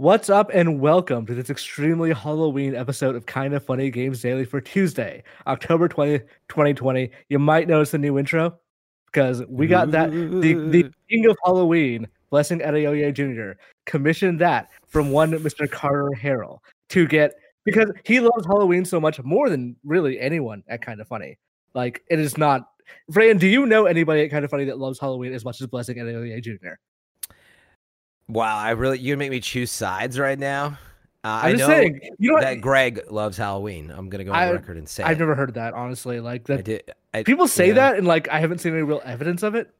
What's up, and welcome to this extremely Halloween episode of Kind of Funny Games Daily for Tuesday, October 20th, 2020. You might notice the new intro because we got that the, the king of Halloween, Blessing Adeoye Jr., commissioned that from one Mr. Carter Harrell to get because he loves Halloween so much more than really anyone at Kind of Funny. Like, it is not. Fran, do you know anybody at Kind of Funny that loves Halloween as much as Blessing Adeoye Jr.? Wow, I really you make me choose sides right now. Uh, I know saying, you know, that Greg loves Halloween. I'm gonna go on I- record and say I've it. never heard that honestly. Like I that, did. I, people say that, and like I haven't seen any real evidence of it.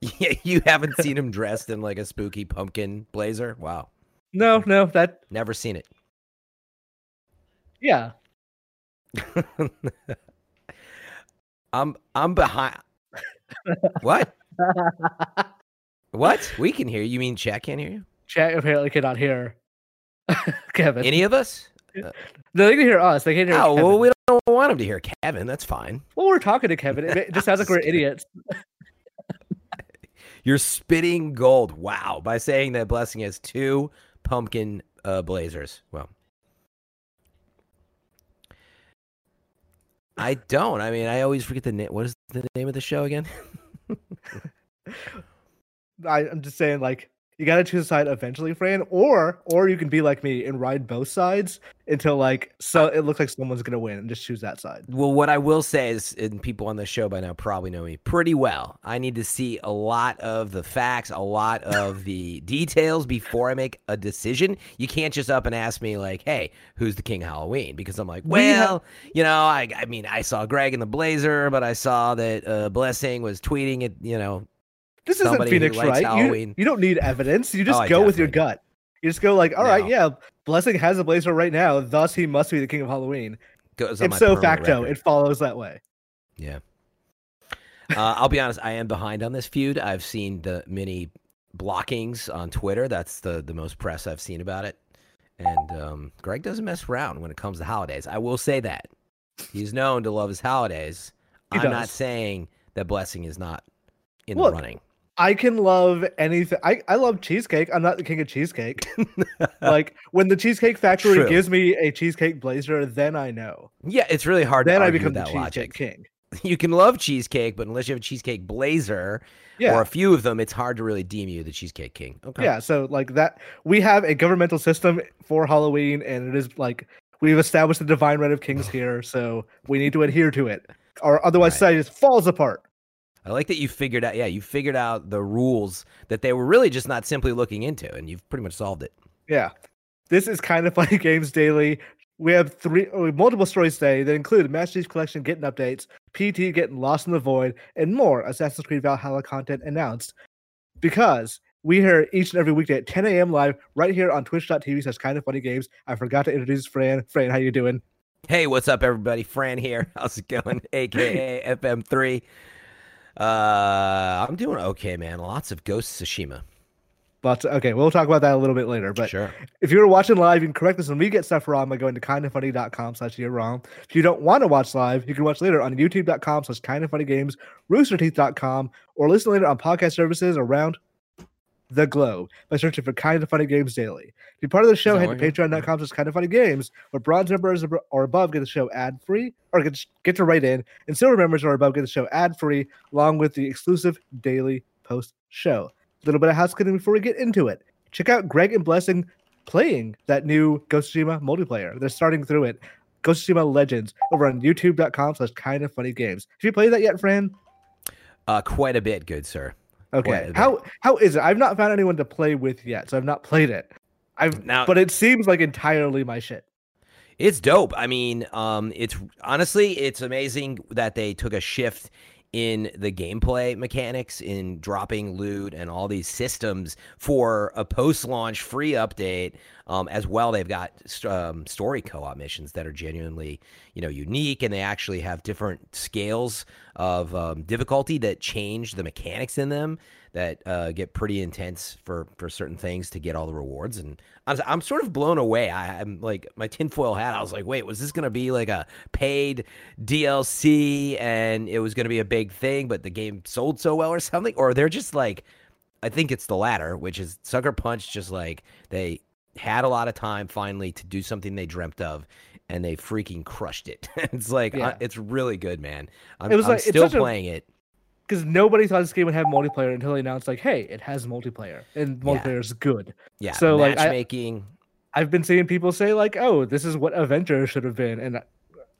Yeah, you haven't seen him dressed in like a spooky pumpkin blazer. Wow, No, no, that never seen it. yeah. I'm I'm behind. what? What? We can hear you. You mean chat can't hear you? Chat apparently cannot hear Kevin. Any of us? no, they can hear us. They can't hear. Oh Kevin. well, we don't want them to hear Kevin. That's fine. Well, we're talking to Kevin. It, it just sounds like we're idiots. You're spitting gold. Wow. By saying that Blessing has two pumpkin uh, blazers. Well, I don't. I mean, I always forget the name. What is the name of the show again? I, I'm just saying, like, you got to choose a side eventually, Fran, or or you can be like me and ride both sides until like so it looks like someone's gonna win and just choose that side. Well, what I will say is, and people on the show by now probably know me pretty well. I need to see a lot of the facts, a lot of the details before I make a decision. You can't just up and ask me like, "Hey, who's the king of Halloween?" Because I'm like, We have- well, you know, I, I mean, I saw Greg in the blazer, but I saw that uh, Blessing was tweeting it. You know, This isn't Phoenix, right? You, you don't need evidence. You Oh, just I go with your gut. You just go like, all right, No. yeah, Blessing has a blazer right now, thus he must be the king of Halloween. goes on my Ipso permanent facto, record. it follows that way. Yeah. Uh, I'll be honest. I am behind on this feud. I've seen the many blockings on Twitter. That's the the most press I've seen about it. And um, Greg doesn't mess around when it comes to holidays. I will say that he's known to love his holidays. He I'm not saying that Blessing is not in Look, the running. I can love anything. I, I love cheesecake. I'm not the king of cheesecake. like when the Cheesecake Factory True. gives me a cheesecake blazer, then I know. Yeah, it's really hard Then to I become the that cheesecake logic. king. You can love cheesecake, but unless you have a cheesecake blazer Yeah. or a few of them, it's hard to really deem you the cheesecake king. Okay. Yeah, so like that, we have a governmental system for Halloween, and it is like we've established the divine right of kings here, so we need to adhere to it, or otherwise Right. society just falls apart. I like that you figured out. Yeah, you figured out the rules that they were really just not simply looking into, and you've pretty much solved it. Yeah, this is kind of funny games daily. We have three, oh, multiple stories today that include Master Chief Collection getting updates, PT getting lost in the void, and more Assassin's Creed Valhalla content announced. Because we here each and every weekday at 10 a.m. live right here on Twitch.tv slash Kind of Funny Games. I forgot to introduce Fran. Fran, how you doing? Hey, what's up, everybody? Fran here. How's it going? AKA FM3. Uh, I'm doing okay, man. Lots of Ghost Tsushima. But okay, we'll talk about that a little bit later. But sure. if you're watching live, you can correct us when we get stuff wrong by going to kindoffunny.com slash you're wrong. If you don't want to watch live, you can watch later on youtube.com slash kindoffunnygames, roosterteeth.com, or listen later on podcast services around the globe by searching for Kind of Funny Games Daily. To be part of the show, head to working? patreon.com slash kind of funny games, where bronze members or- or above get the show ad free, or get, get to write in, and silver members or above get the show ad free, along with the exclusive daily post show. A little bit of housekeeping before we get into it. Check out Greg and Blessing playing that new Ghost of multiplayer. They're starting through it. Ghost of Tsushima Legends over on youtube.com slash kind of funny games. Have you played that yet, Fran? Uh, quite a bit, good sir. Okay. How how is it? I've not found anyone to play with yet, so I've not played it. I've Now- but it seems like entirely my shit. It's dope. I mean, um, it's honestly, it's amazing that they took a shift in the gameplay mechanics in dropping loot and all these systems for a post-launch free update. Um, as well, they've got um, story co-op missions that are genuinely, you know, unique, and they actually have different scales of um, difficulty that change the mechanics in them that uh, get pretty intense for for certain things to get all the rewards. And I'm, I'm sort of blown away. I, I'm like my tinfoil hat. I was like, wait, was this going to be like a paid DLC and it was going to be a big thing, but the game sold so well or something? Or they're just like, I think it's the latter, which is Sucker Punch. Just like they had a lot of time finally to do something they dreamt of. And they freaking crushed it. it's like Yeah. uh, it's really good, man. I'm, It was I'm like- it's still such a- playing it. Because nobody thought this game would have multiplayer until they announced, like, hey, it has multiplayer and Yeah. multiplayer is good. Yeah, So, like, I- matchmaking. I've been seeing people say, like, oh, this is what Avenger should have been. And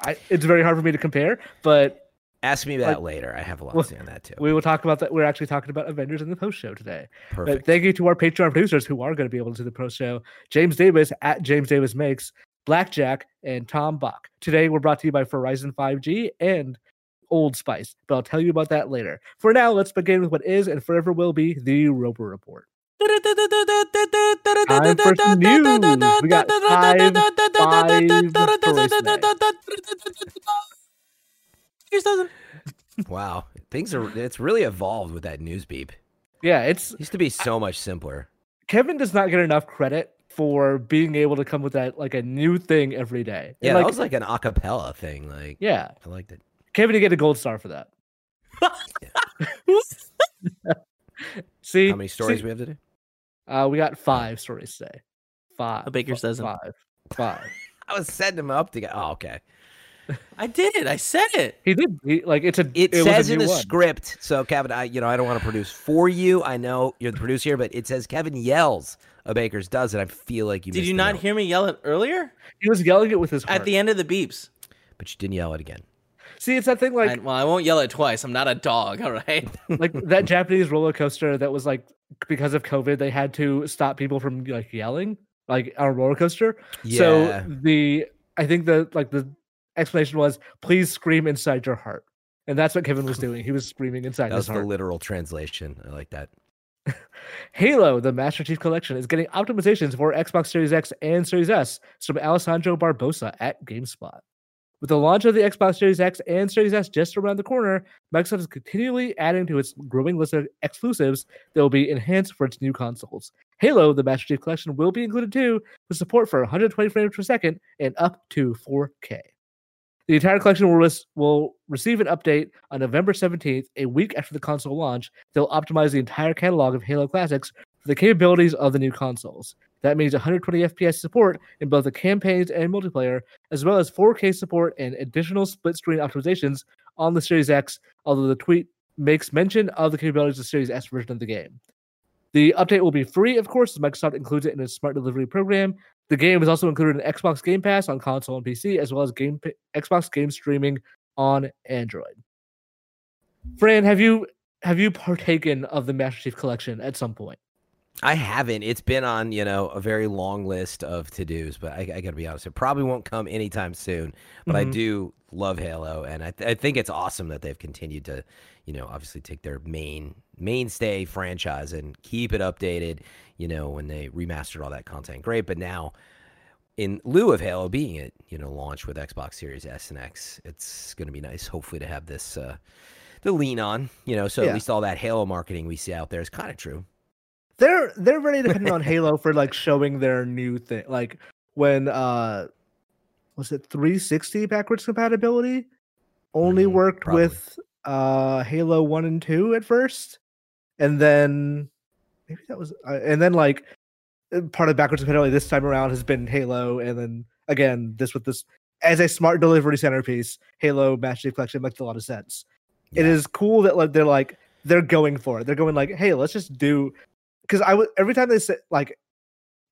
I, it's very hard for me to compare, but Ask me like- that later. I have a lot well, to say on that too. we will talk about that. We're actually talking about Avengers in the post show today. But Perfect. thank you to our Patreon producers who are going to be able to do the post show James Davis at James Davis Makes, Blackjack, and Tom Bach. Today, we're brought to you by Verizon 5G and Old Spice, but I'll tell you about that later. For now, let's begin with what is and forever will be the Roper Report. Time for some news. We got five, five stories today. wow, things are. It's really evolved with that news beep. Yeah, it's used to be so much simpler. Kevin does not get enough credit for being able to come with that like a new thing every day. And, Yeah, like, that was like an acapella thing. Like, yeah, I liked it. Kevin, you get a gold star for that. See, How many stories see, we have today? uh, we got five stories today. Five. A baker's fi- dozen. Five. Five. I was setting them up to get. Oh, okay. I did it. I said it. He did. He, like it's a. It, was a says in the one. script. So, Kevin, I you know I don't want to produce for you. I know you're the producer here, but it says Kevin yells a baker's dozen. I feel like you Did missed you not note, hear me yell it earlier? He was yelling it with his heart. At the end of the beeps. but you didn't yell it again. See, it's that thing like I, well, I won't yell it twice. I'm not a dog. All right. like that Japanese roller coaster that was like because of COVID they had to stop people from like yelling like on a roller coaster. Yeah. So the I think the like the explanation was please scream inside your heart. And that's what Kevin was doing. He was screaming inside that was his the literal translation. I like that. Halo, the Master Chief Collection, is getting optimizations for Xbox Series X and Series S from Alessandro Barbosa at GameSpot. With the launch of the Xbox Series X and Series S just around the corner, Microsoft is continually adding to its growing list of exclusives that will be enhanced for its new consoles. Halo, the Master Chief Collection, will be included too, with support for 120 frames per second and up to 4K. The entire collection will, res- will receive an update on November 17th, a week after the console launch. They'll optimize the entire catalog of Halo classics for the capabilities of the new consoles. That means 120 FPS support in both the campaigns and multiplayer, as well as 4K support and additional split screen optimizations on the Series X, although the tweet makes mention of the capabilities of the Series S version of the game. The update will be free, of course, as Microsoft includes it in its smart delivery program. The game is also included in Xbox Game Pass on console and PC, as well as game Xbox game streaming on Android. Fran, have you have you partaken of the Master Chief Collection at some point? I haven't. It's been on, you know, a very long list of to dos, but I, I got to be honest, it probably won't come anytime soon. But I Mhm. do love Halo, and I, th- I think it's awesome that they've continued to, you know, obviously take their main mainstay franchise and keep it updated. You know, when they remastered all that content, great. But now, in lieu of Halo being it, you know, launched with Xbox Series S and X, it's going to be nice, hopefully, to have this uh, to lean on. You know, so Yeah. at least all that Halo marketing we see out there is kind of true. they're they're very dependent on Halo for like showing their new thing. Like when uh was it 360 backwards compatibility only Mhm, worked probably. with uh Halo 1 and 2 at first and then maybe that was uh, and then like uh, part of backwards compatibility this time around has been Halo and then again this with this as a smart delivery centerpiece Halo Chief Collection makes a lot of sense. It Yeah. is cool that like they're like they're going for it. They're going like, hey, let's just do because I would every time they say like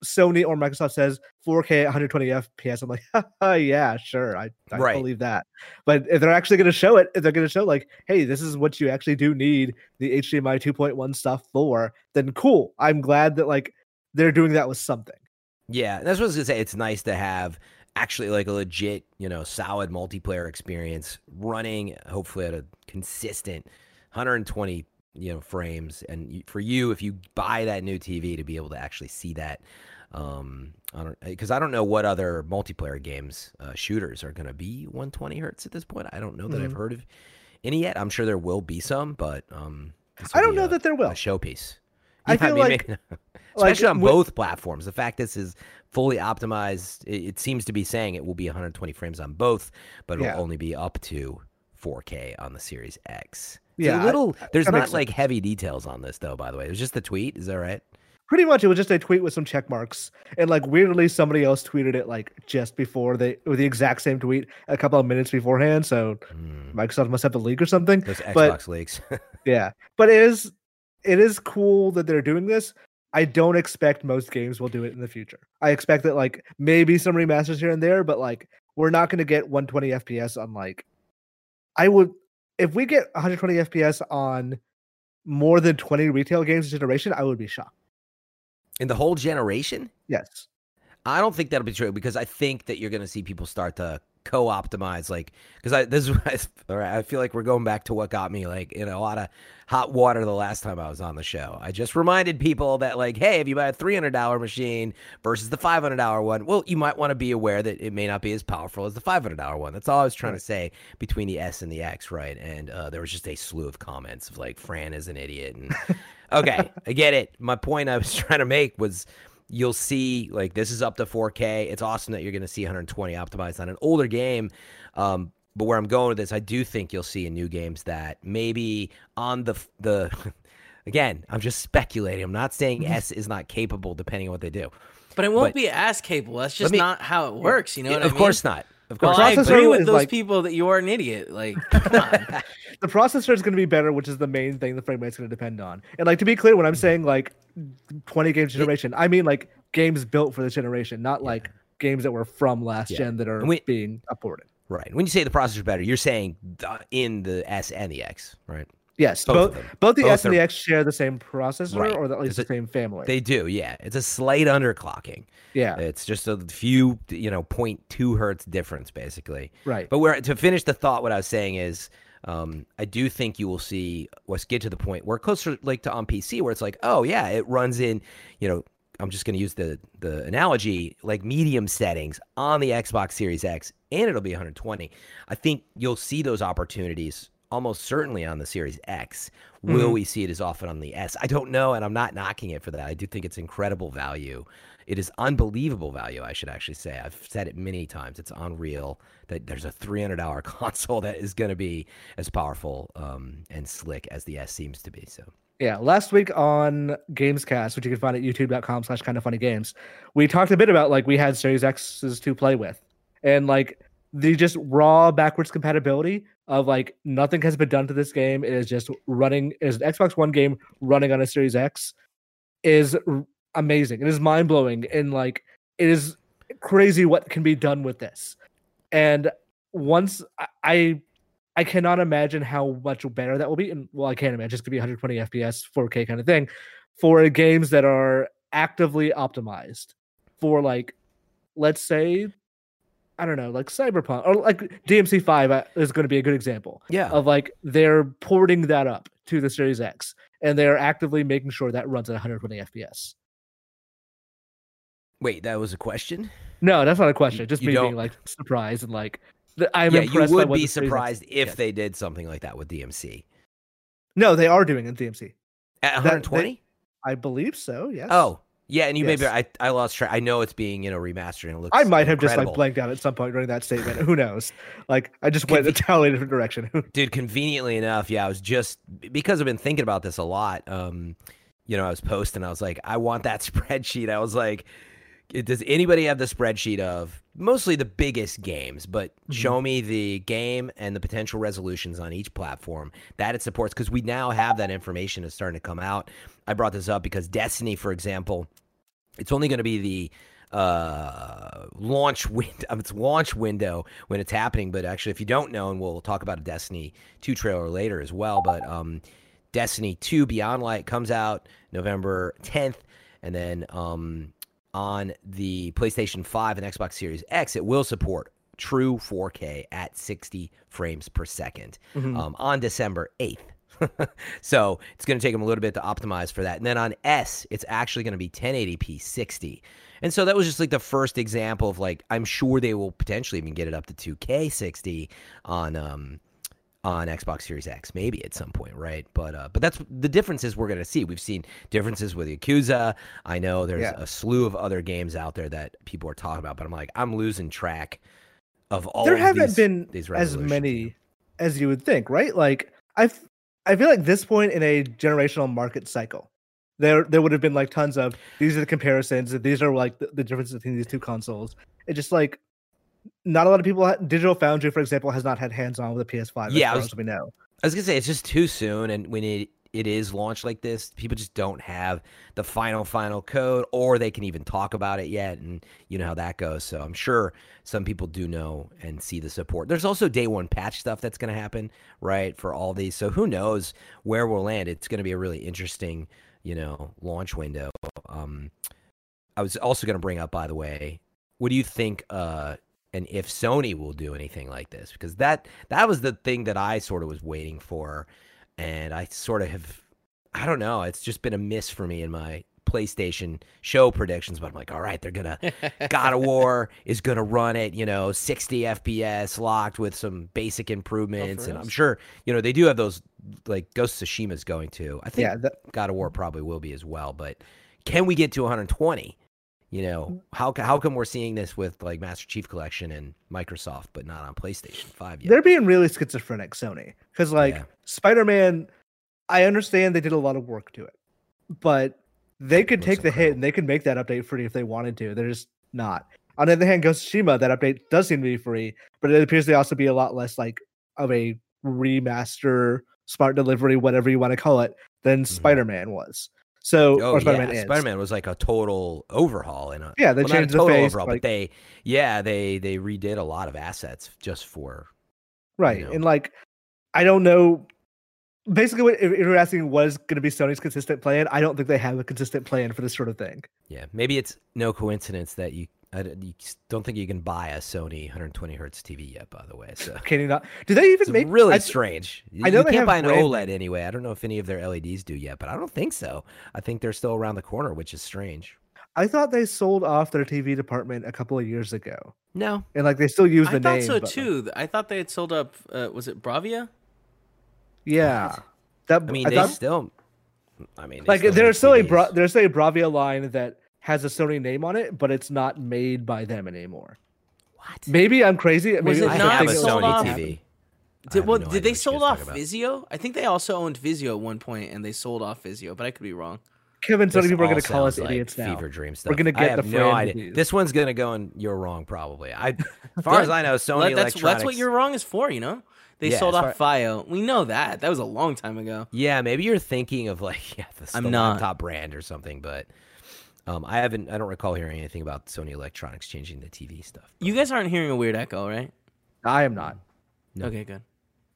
Sony or Microsoft says 4K 120 FPS, I'm like, yeah, sure, I, I Right. believe that. But if they're actually going to show it, if they're going to show like, hey, this is what you actually do need the HDMI 2.1 stuff for, then cool. I'm glad that like they're doing that with something. Yeah, that's what I was gonna say. It's nice to have actually like a legit, you know, solid multiplayer experience running, hopefully at a consistent 120, you know, frames. And for you, if you buy that new TV, to be able to actually see that, um, I don't because I don't know what other multiplayer games uh, shooters are gonna be 120 hertz at this point. I don't know that I've Mhm. heard of any yet. I'm sure there will be some, but um, I don't know a- that there will. a showpiece. I Yeah, feel mean, like- maybe- like, especially on with- both platforms. The fact this is fully optimized, it, it seems to be saying it will be 120 frames on both, but it'll Yeah. only be up to 4K on the Series X. Yeah, a I- little. there's not like heavy details on this though. By the way, it was just the tweet. Is that right? Pretty much, it was just a tweet with some check marks, and like weirdly, somebody else tweeted it like just before they with the exact same tweet a couple of minutes beforehand. So Mm, Microsoft must have a leak or something. those Xbox But- leaks. Yeah, but it is it is cool that they're doing this. I don't expect most games will do it in the future. I expect that like maybe some remasters here and there, but like we're not going to get 120 FPS on like I would if we get 120 FPS on more than 20 retail games a generation, I would be shocked. In the whole generation, Yes. I don't think that'll be true because I think that you're going to see people start to co-optimize, like because I this is I, all right, I feel like we're going back to what got me like in a lot of hot water the last time I was on the show. I just reminded people that like, hey, if you buy a three hundred dollar machine versus the five hundred dollar one, well, you might want to be aware that it may not be as powerful as the five hundred dollar one. That's all I was trying to say between the S and the X, right? And uh, there was just a slew of comments of like, Fran is an idiot, and okay, I get it. My point I was trying to make was you'll see like this is up to 4K. It's awesome that you're going to see 120 optimized on an older game. Um, but where I'm going with this, I do think you'll see in new games that maybe on the the again, I'm just speculating. I'm not saying Mm-hmm. S is not capable, depending on what they do. But it won't But- be as capable. That's just me- not how it works. You know what of I mean? course not. Of Well, course. I agree with those like- people that you are an idiot. Like, come on. the processor is going to be better, which is the main thing the frame rate's going to depend on. And like to be clear, when I'm saying like 20 games generation, I mean like games built for this generation, not like games that were from last Yeah. gen that are we- being upported. right. When you say the processor's better, you're saying the, in the S and the X, right? Yes, Both both both, the Both S and the X share the same processor, Right. or at least the same family. They do. Yeah. It's a slight underclocking. yeah, It's just a few, you know, 0.2 hertz difference, basically. right. But where to finish the thought, what I was saying is, um, I do think you will see us get to the point where closer, like to on PC, where it's like, oh yeah, it runs in, you know, I'm just going to use the the analogy like medium settings on the Xbox Series X, and it'll be 120. I think you'll see those opportunities almost certainly on the Series X. Will Mhm. we see it as often on the S? I don't know, and I'm not knocking it for that. I do think it's incredible value. It is unbelievable value, I should actually say. I've said it many times. It's unreal that there's a $300 console that is going to be as powerful um, and slick as the S seems to be. So, Yeah, last week on Gamescast, which you can find at youtube.com slash kind of funny games, we talked a bit about like we had Series X's to play with. And like the just raw backwards compatibility of like nothing has been done to this game. It is just running it is an Xbox One game running on a Series X is r- amazing. It is mind blowing and like it is crazy what can be done with this. And once I- I cannot imagine how much better that will be. And well, I can't imagine it's gonna be 120 FPS, 4K kind of thing for games that are actively optimized for like, let's say, I don't know, like Cyberpunk or like DMC5 uh, is going to be a good example yeah. of like they're porting that up to the Series X and they're actively making sure that runs at 120 FPS. Wait, that was a question? No, that's not a question. Just you me being don't- like surprised and like I'm yeah, you impressed by would be the Series X surprised if they did something like that with DMC. No, they are doing it in DMC. At they- 120? I believe so. Yes. Oh, yeah. And you maybe, Yes. I, I lost track. I know it's being, you know, remastered and it looks I might have just like blanked out at some point during that statement. Who knows? Like I just went a totally different direction. dude conveniently enough yeah i was just because i've been thinking about this a lot um you know i was posting i was like i want that spreadsheet i was like does anybody have the spreadsheet of mostly the biggest games, but show me the game and the potential resolutions on each platform that it supports? Because we now have that information is starting to come out. I brought this up because Destiny, for example, it's only going to be the uh launch window its launch window when it's happening but actually if you don't know and we'll talk about a destiny 2 trailer later as well but um destiny 2 beyond light comes out november 10th and then um on the playstation 5 and xbox series x it will support true 4k at 60 frames per 2nd um, on december 8th so it's going to take them a little bit to optimize for that. And then on S, it's actually going to be 1080p 60. And so that was just like the first example of like I'm sure they will potentially even get it up to 2K 60 on um on Xbox Series X, maybe at some point, right? But uh, but that's the differences we're going to see. We've seen differences with Yakuza. I know there's Yeah. a slew of other games out there that people are talking about, but I'm like I'm losing track of all. there of haven't these- been these as many as you would think, right? Like I, f- I feel like this point in a generational market cycle, there there would have been like tons of these are the comparisons, these are like the, the differences between these two consoles. It just like not a lot of people. Ha- Digital Foundry, for example, has not had hands on with the PS5. Yeah, I far was- as we know. I was gonna say it's just too soon, and we it it is launched like this, people just don't have the final final code, or they can even talk about it yet, and you know how that goes. So I'm sure some people do know and see the support. There's also day one patch stuff that's gonna happen, right, for all these. So who knows where we'll land? It's gonna be a really interesting, you know, launch window. Um, I was also gonna bring up, by the way, what do you think? Uh, and if Sony will do anything like this, because that that was the thing that I sort of was waiting for, and I sort of have, I don't know, it's just been a miss for me in my PlayStation show predictions. But I'm like, all right, they're gonna God of War is gonna run it, you know, 60 FPS locked with some basic oh, improvements, and I'm sure you know they do have those like Ghost of Tsushima's going to. I think Yeah, that, God of War probably will be as well. But can we get to 120? You know, mm. how how come we're seeing this with like Master Chief Collection and Microsoft, but not on PlayStation Five yet? they're being really schizophrenic, Sony, because like Yeah. Spider Man, I understand they did a lot of work to it, but they could take the hit and they could make that update free if they wanted to. They're just not. On the other hand, Ghost of Tsushima, that update does seem to be free, but it appears to also be a lot less like of a remaster, smart delivery, whatever you want to call it, than mm-hmm. Spider Man was. So. Oh Spider Man yeah. Spider Man was like a total overhaul and a Yeah, they well, not a changed the total face, overhaul, like- but they yeah they they redid a lot of assets just for Right. know. And like, I don't know. Basically, what, if you're asking was going to be Sony's consistent plan, I don't think they have a consistent plan for this sort of thing. yeah maybe it's no coincidence that you I d- you s- don't think you can buy a Sony 120 hertz TV yet by the way so Can you not? Do they even It's make really I- strange. I know you they can't buy an brand- OLED anyway. I don't know if any of their LEDs do yet, but I don't think so. I think they're still around the corner, which is strange. I thought they sold off their TV department a couple of years ago, No, and like they still use the I thought name. so but, like, too. I thought they had sold up. Uh, was it Bravia? yeah, that I mean I they thought, still. I mean, they like still there's make still a TVs. Bra- there's still a Bravia line that has a Sony name on it, but it's not made by them anymore. What? Maybe I'm crazy. Was Maybe it I'm I not have a thinking it was sold Sony off? TV. Did, well, no did they sold off talking. Vizio? I think they also owned Vizio at one point, and they sold off Vizio, but I could be wrong. Kevin, Sony This people are going to call us like idiots now. Fever dream stuff. We're gonna I get have the no Fran idea. disease. This one's gonna go and you're wrong probably. I, as far as I know, Sony Let- that's, that's what Electronics- you're wrong is for, you know? They Yeah, sold as off VAIO. We know that. That was a long time ago. Yeah, maybe you're thinking of like yeah, the, I'm the not. laptop brand or something, but um, I haven't. I don't recall hearing anything about Sony Electronics changing the TV stuff. You guys aren't hearing a weird echo, right? I am not. No. Okay, good.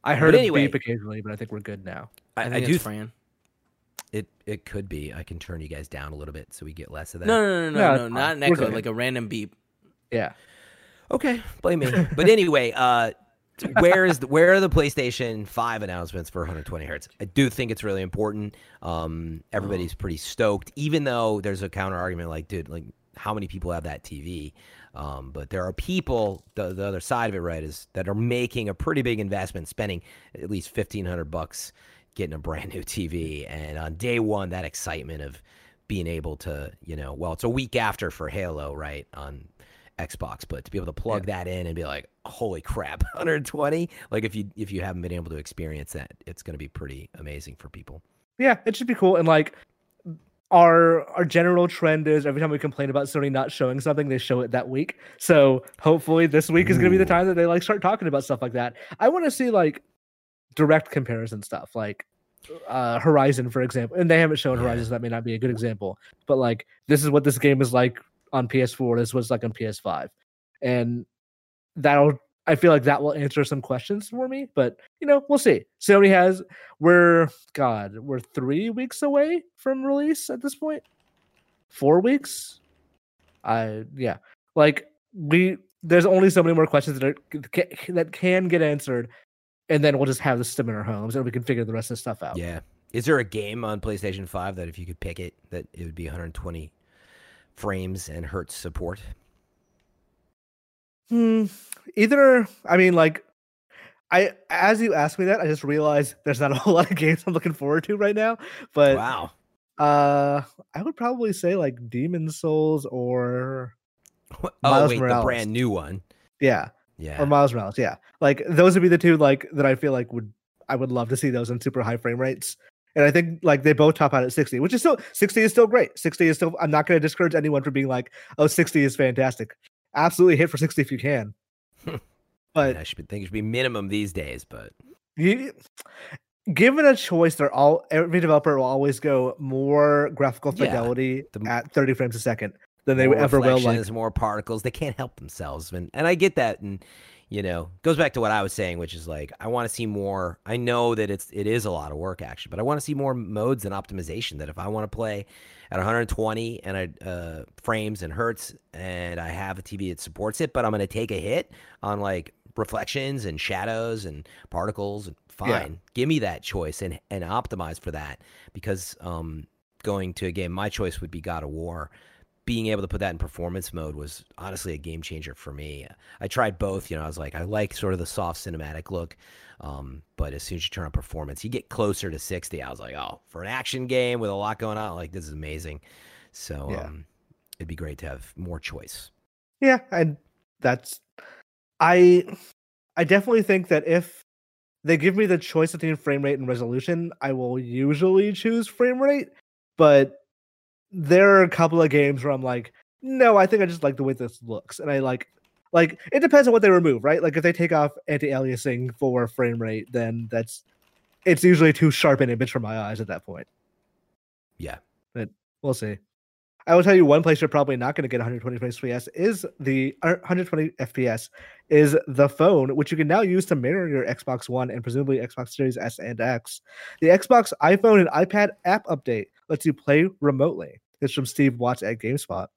I heard But a anyway- beep occasionally, but I think we're good now. I, I I, do. Fran. it it could be. I can turn you guys down a little bit so we get less of that. No, no, no, no, No, no, it's no fine. not an echo, like a random beep. Yeah. Okay, blame me. but anyway, uh, where is the, where are the PlayStation Five announcements for 120 hertz? I do think it's really important. Um, everybody's pretty stoked, even though there's a counter argument like, dude, like how many people have that TV? Um, but there are people. The, the other side of it, right, is that are making a pretty big investment, spending at least 1500 bucks getting a brand new TV, and on day one, that excitement of being able to, you know, well, it's a week after for Halo, right, on Xbox, but to be able to plug that in and be like, holy crap, 120! Like if you if you haven't been able to experience that, it's going to be pretty amazing for people. Yeah, it should be cool. And like, our our general trend is every time we complain about Sony not showing something, they show it that week. So hopefully this week is going to be the time that they like start talking about stuff like that. I want to see like direct comparison stuff, like uh Horizon, for example. And they haven't shown Yeah. Horizon, so that may not be a good example. But like this is what this game is like on PS4. This was like on PS5, and that'll. I feel like that will answer some questions for me, but you know, we'll see. Sony has we're God, we're three weeks away from release at this point. Four weeks. I yeah, like we. There's only so many more questions that are that can get answered, and then we'll just have the system in our homes, and we can figure the rest of the stuff out. Yeah. Is there a game on PlayStation 5 that if you could pick it, that it would be 120 frames and hertz support? Hmm. Either I mean, like, I as you asked me that, I just realized there's not a whole lot of games I'm looking forward to right now. But wow. uh, I would probably say like Demon's Souls or oh, Miles wait, Morales. the brand new one. yeah, Yeah. or Miles Morales. Yeah, like those would be the two like that I feel like would I would love to see those in super high frame rates. And I think like they both top out at 60, which is still 60 is still great. 60 is still I'm not going to discourage anyone from being like, "Oh, 60 is fantastic." Absolutely hit for 60 if you can. Hmm. but I should think it should be minimum these days, but you given a choice, they're all every developer will always go more graphical Yeah, fidelity the- at 30 frames a second than they ever will. Like, more particles. They can't help themselves, and and I get that, and you know, goes back to what I was saying, which is like I want to see more. I know that it's it is a lot of work actually, but I want to see more modes and optimization. That if I want to play at 120 and I, uh, frames and hertz, and I have a TV that supports it, but I'm going to take a hit on like reflections and shadows and particles. And fine, Yeah. give me that choice and and optimize for that because um, going to a game, my choice would be God of War being able to put that in performance mode was honestly a game changer for me. I tried both. You know, I was like, I like sort of the soft cinematic look, um, but as soon as you turn on performance, you get closer to 60. I was like, oh, for an action game with a lot going on, like this is amazing. So Yeah. um, it'd be great to have more choice. yeah, and that's I I definitely think that if they give me the choice between frame rate and resolution, I will usually choose frame rate. But there are a couple of games where I'm like, no, I think I just like the way this looks, and I like like it depends on what they remove, right? Like if they take off anti-aliasing for frame rate, then that's it's usually too sharp an image for my eyes at that point. Yeah. But we'll see. I will tell you one place you're probably not going to get 120 FPS is the uh, 120 FPS is the phone, which you can now use to mirror your Xbox One and presumably Xbox Series S and X. The Xbox iPhone and iPad app update lets you play remotely. It's from Steve Watts at GameSpot.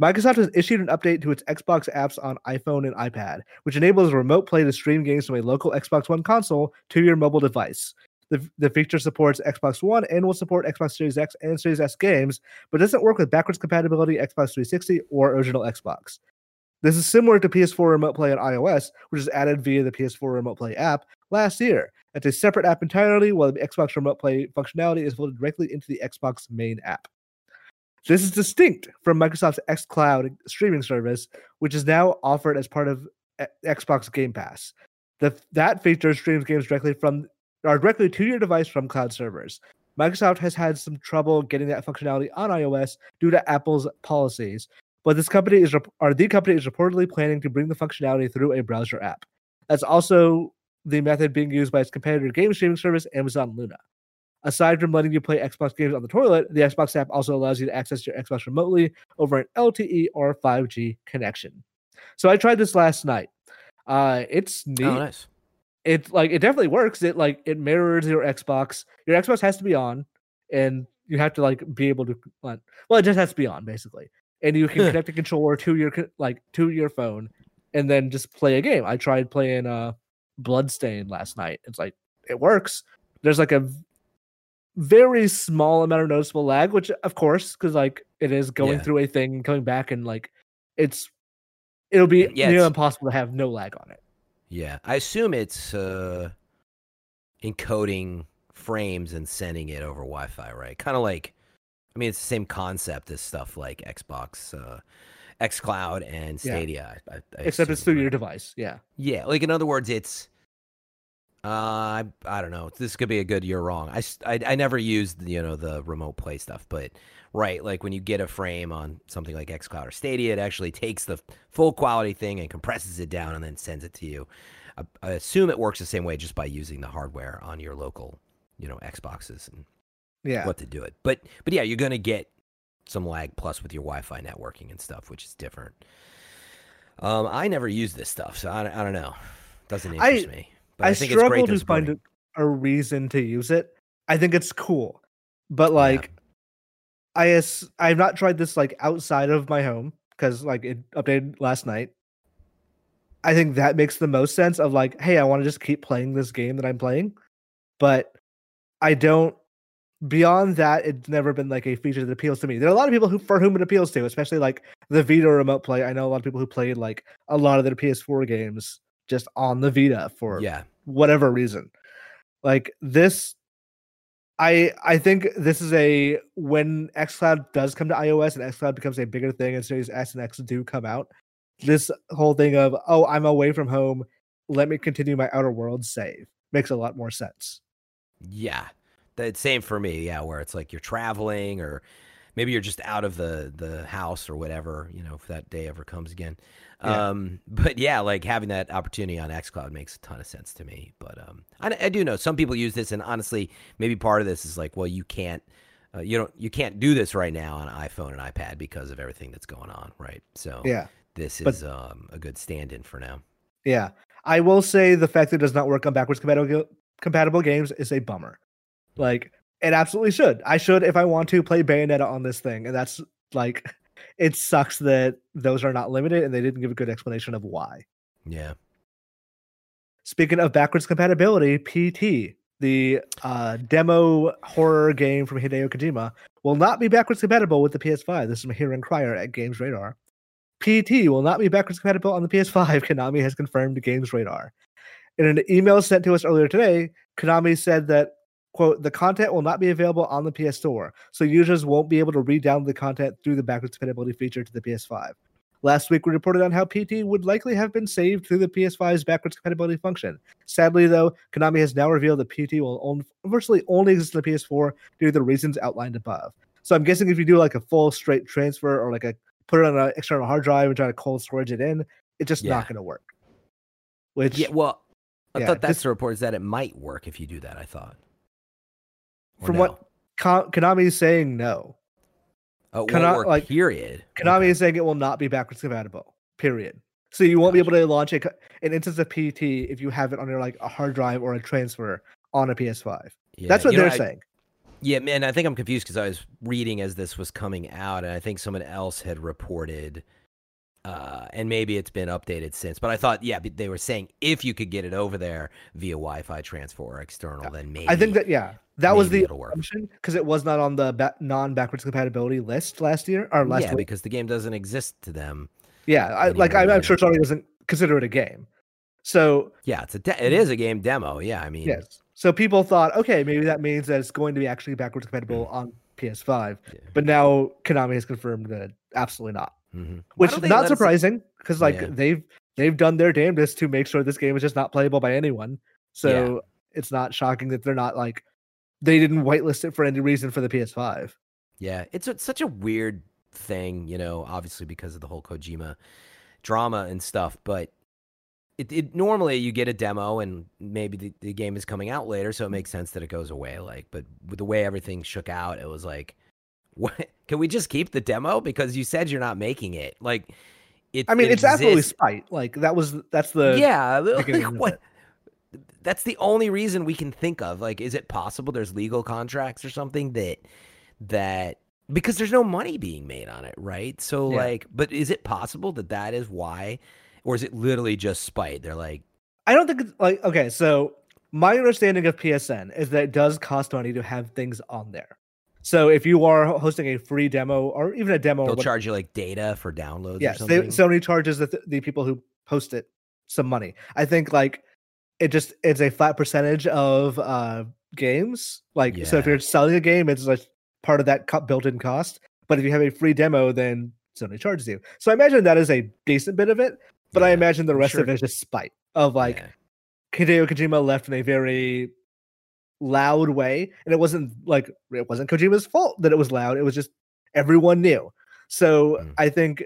Microsoft has issued an update to its Xbox apps on iPhone and iPad, which enables remote play to stream games from a local Xbox One console to your mobile device. The, the feature supports Xbox One and will support Xbox Series X and Series S games, but doesn't work with backwards compatibility Xbox 360 or original Xbox. This is similar to PS4 Remote Play on iOS, which is added via the PS4 Remote Play app last year. It's a separate app entirely, while the Xbox Remote Play functionality is folded directly into the Xbox main app. This is distinct from Microsoft's xCloud streaming service, which is now offered as part of E- Xbox Game Pass. The, that feature streams games directly from or directly to your device from cloud servers. Microsoft has had some trouble getting that functionality on iOS due to Apple's policies, but this company is or the company is reportedly planning to bring the functionality through a browser app. That's also the method being used by its competitor game streaming service Amazon Luna. Aside from letting you play Xbox games on the toilet, the Xbox app also allows you to access your Xbox remotely over an LTE or 5G connection. So I tried this last night. Uh, it's neat Oh, nice. it like it definitely works. It like it mirrors your Xbox. Your Xbox has to be on, and you have to like be able to. Well, it just has to be on basically, and you can connect a controller to your like to your phone, and then just play a game. I tried playing uh Bloodstain last night. It's like it works. There's like a very small amount of noticeable lag, which of course, because like it is going Yeah. through a thing, and coming back, and like it's it'll be Yeah, near impossible to have no lag on it. Yeah, I assume it's uh, encoding frames and sending it over Wi-Fi, right? Kind of like, I mean, it's the same concept as stuff like Xbox, uh, XCloud, and Yeah. Stadia. I, I, I Except it's through your device. Yeah. Yeah, like in other words, it's Uh, I I don't know. This could be a good. You're wrong. I never used you know the remote play stuff, but right, like when you get a frame on something like XCloud or Stadia, it actually takes the full quality thing and compresses it down and then sends it to you. I, I assume it works the same way just by using the hardware on your local, you know, Xboxes and Yeah. what to do it. But but yeah, you're gonna get some lag plus with your Wi-Fi networking and stuff, which is different. Um, I never use this stuff, so I, don't- I don't know. Doesn't I- interest me. But I, I, think struggle to find a, a reason to use it. I think it's cool, but like, I as I've not tried this like outside of my home because like it updated last night. I think that makes the most sense of like, hey, I want to just keep playing this game that I'm playing, but I don't. Beyond that, it's never been like a feature that appeals to me. There are a lot of people who for whom it appeals to, especially like the Vita remote play. I know a lot of people who played like a lot of their PS4 games just on the Vita for Yeah, whatever reason. Like this I I think this is a when xCloud does come to iOS and xCloud becomes a bigger thing and Series S and X do come out, this whole thing of oh I'm away from home, let me continue my Outer Worlds save makes a lot more sense. yeah. The same for me. Yeah, where it's like you're traveling or maybe you're just out of the the house or whatever. You know, if that day ever comes again. Yeah. Um, but yeah, like having that opportunity on XCloud makes a ton of sense to me. But um, I, I do know some people use this, and honestly, maybe part of this is like, well, you can't. Uh, you don't you can't do this right now on iPhone and iPad because of everything that's going on, right? So Yeah. this But- is um, a good stand-in for now. Yeah. I will say the fact that it does not work on backwards compatible compatible games is a bummer. Like it absolutely should. I should if I want to play Bayonetta on this thing, and that's like it sucks that those are not limited and they didn't give a good explanation of why. Yeah, Speaking of backwards compatibility, PT, the uh, demo horror game from Hideo Kojima, will not be backwards compatible with the PS5. This is Mahir and Crier at Games Radar. PT will not be backwards compatible on the PS5. Konami has confirmed to Games Radar. In an email sent to us earlier today, Konami said that quote the content will not be available on the PS Store, so users won't be able to read-download the content through the backwards compatibility feature to the PS5. Last week, we reported on how PT would likely have been saved through the PS5's backwards compatibility function. Sadly, though, Konami has now revealed that PT will on- virtually only exist on the PS4 due to the reasons outlined above. So I'm guessing if you do like a full straight transfer or like a put it on an external hard drive and try to cold storage it in, it's just Yeah. not going to work. Which yeah. Well, I yeah, thought that's the report is that it might work if you do that. I thought. From no? what Ko- Konami is saying, no. Oh, like, period. Konami Okay. is saying it will not be backwards compatible. Period. So you won't be able to launch a, an instance of PT if you have it on your like a hard drive or a transfer on a PS5. Yeah, That's what you they're I- saying. Yeah, man, I think I'm confused because I was reading as this was coming out, and I think someone else had reported, uh, and maybe it's been updated since. But I thought, yeah, they were saying if you could get it over there via Wi-Fi transfer or external, then maybe I think that yeah, that was the assumption because it was not on the ba- non-backwards compatibility list last year or last yeah, week. because the game doesn't exist to them. Yeah, I, like I'm, I'm sure. Sony doesn't consider it a game. So Yeah, it's a de- it is a game demo. Yeah, I mean, yes, so people thought, okay, maybe that means that it's going to be actually backwards compatible on PS5. Yeah. But now Konami has confirmed that absolutely not, mhm. Which don't is not surprising because like Yeah. they've they've done their damnedest to make sure this game is just not playable by anyone. So it's not shocking that they're not like they didn't whitelist it for any reason for the PS5. Yeah, it's, it's such a weird thing, you know, obviously because of the whole Kojima drama and stuff, but it, it normally you get a demo and maybe the, the game is coming out later, so it makes sense that it goes away. Like, but with the way everything shook out, it was like, what? Can we just keep the demo because you said you're not making it? Like, it. I mean, it it's absolutely spite. Like that was that's the yeah. like, what? That's the only reason we can think of. Like, is it possible there's legal contracts or something that that because there's no money being made on it, right? So Yeah. like, but is it possible that that is why, or is it literally just spite? They're like, I don't think it's like okay. So my understanding of PSN is that it does cost money to have things on there. So if you are hosting a free demo or even a demo, they'll charge you like data for downloads. yes, or they? Sony charges the, the people who post it some money. I think like it just it's a flat percentage of uh games. Like so, if you're selling a game, it's like part of that built-in cost. But if you have a free demo, then Sony charges you. So I imagine that is a decent bit of it. But I imagine the rest sure- of it is just spite of like yeah. Hideo Kojima left in a very loud way, and it wasn't like it wasn't Kojima's fault that it was loud. It was just everyone knew. So Mm. I think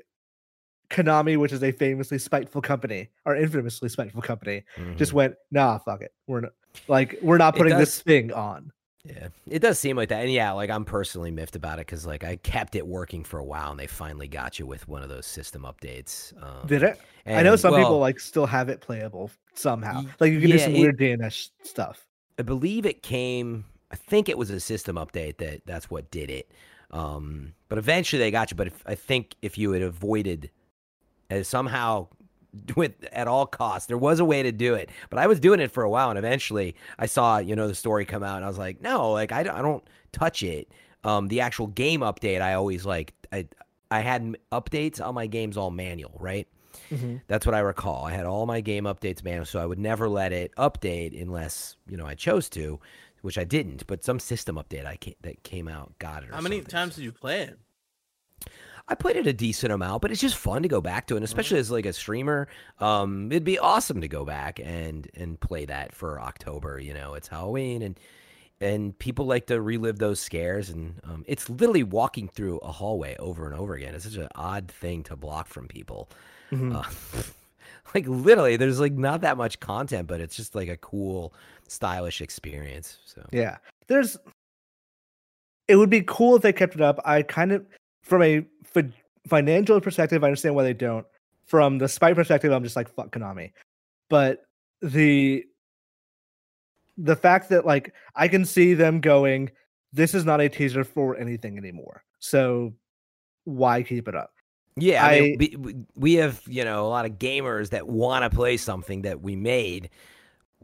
Konami, which is a famously spiteful company or infamously spiteful company, just went, nah, fuck it. We're not like we're not It putting this thing on. Yeah, it does seem like that, and yeah, like I'm personally miffed about it because like I kept it working for a while, and they finally got you with one of those system updates. Um, Did it? I know and, some people like still have it playable somehow. Like you can do yeah, some it- weird DNS stuff. I believe it came. I think it was a system update that that's what did it. Um, but eventually they got you. But if, I think if you had avoided, uh, somehow, with at all costs, there was a way to do it. But I was doing it for a while, and eventually I saw you know the story come out, and I was like, no, like I don't, I don't touch it. Um, the actual game update, I always like. I I had updates on my games all manual, right? Mhm. That's what I recall. I had all my game updates manual, so I would never let it update unless you know I chose to, which I didn't. But some system update I ca- that came out got it. How many something. times did you play it? I played it a decent amount, but it's just fun to go back to, and especially as like a streamer, um, it'd be awesome to go back and and play that for October. You know, it's Halloween, and and people like to relive those scares, and um, it's literally walking through a hallway over and over again. It's such an odd thing to block from people. Mhm. Uh, like literally, there's like not that much content, but it's just like a cool, stylish experience. So Yeah. There's it would be cool if they kept it up. I kind of from a fi- financial perspective, I understand why they don't. From the spite perspective, I'm just like fuck Konami. But the the fact that like I can see them going, this is not a teaser for anything anymore. So why keep it up? Yeah, I, I- we- we, we have you know a lot of gamers that want to play something that we made.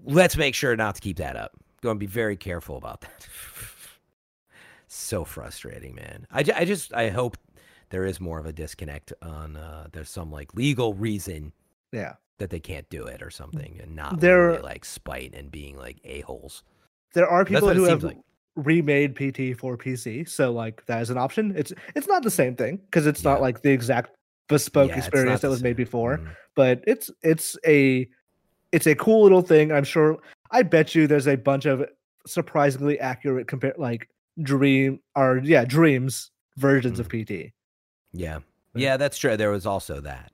Let's make sure not to keep that up. Going to be very careful about that. so frustrating, man. I, I just I hope there is more of a disconnect on uh, there's some like legal reason Yeah. that they can't do it or something, and not There- literally, like spite and being like a holes. There are people who have like. Remade PT for PC, so like that is an option. It's it's not the same thing because it's Yeah. not like the exact bespoke Yeah, experience that was made before. Mhm. But it's it's a it's a cool little thing. I'm sure. I bet you there's a bunch of surprisingly accurate compare like dream or yeah dreams versions of Mm. PT. Yeah. Yeah, that's true. There was also that.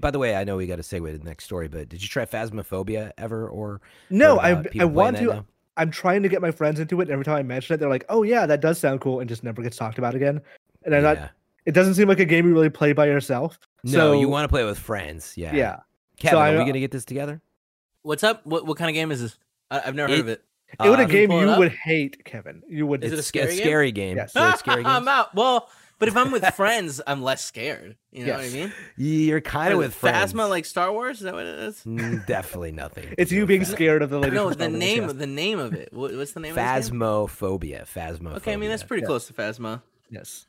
By the way, I know we got to segue to the next story, but did you try Phasmophobia ever or No, heard I I want to. now? I'm trying to get my friends into it. And every time I mention it, they're like, "Oh yeah, that does sound cool," and just never gets talked about again. And I'm not. It doesn't seem like a game you really play by yourself. No, so, you want to play with friends. Yeah. Yeah. Kevin, I- are we going to get this together? What's up? What what kind of game is this? I, I've never heard of it. It would Uh, a game you would hate, Kevin. You would. Is it a it's scary a game? scary game. Yes. You like scary I'm out. Well, but if I'm with friends, I'm less scared. You know Yes. what I mean? You're kind of with friends. Phasma like Star Wars? Is that what it is? Mm, Definitely nothing. It's you being scared of the lady. No, the Star Wars, name yes. the name of it. What's the name of this game? Phasmophobia. Phasmophobia. Okay, I mean that's pretty Yeah. close to Phasma. Yes.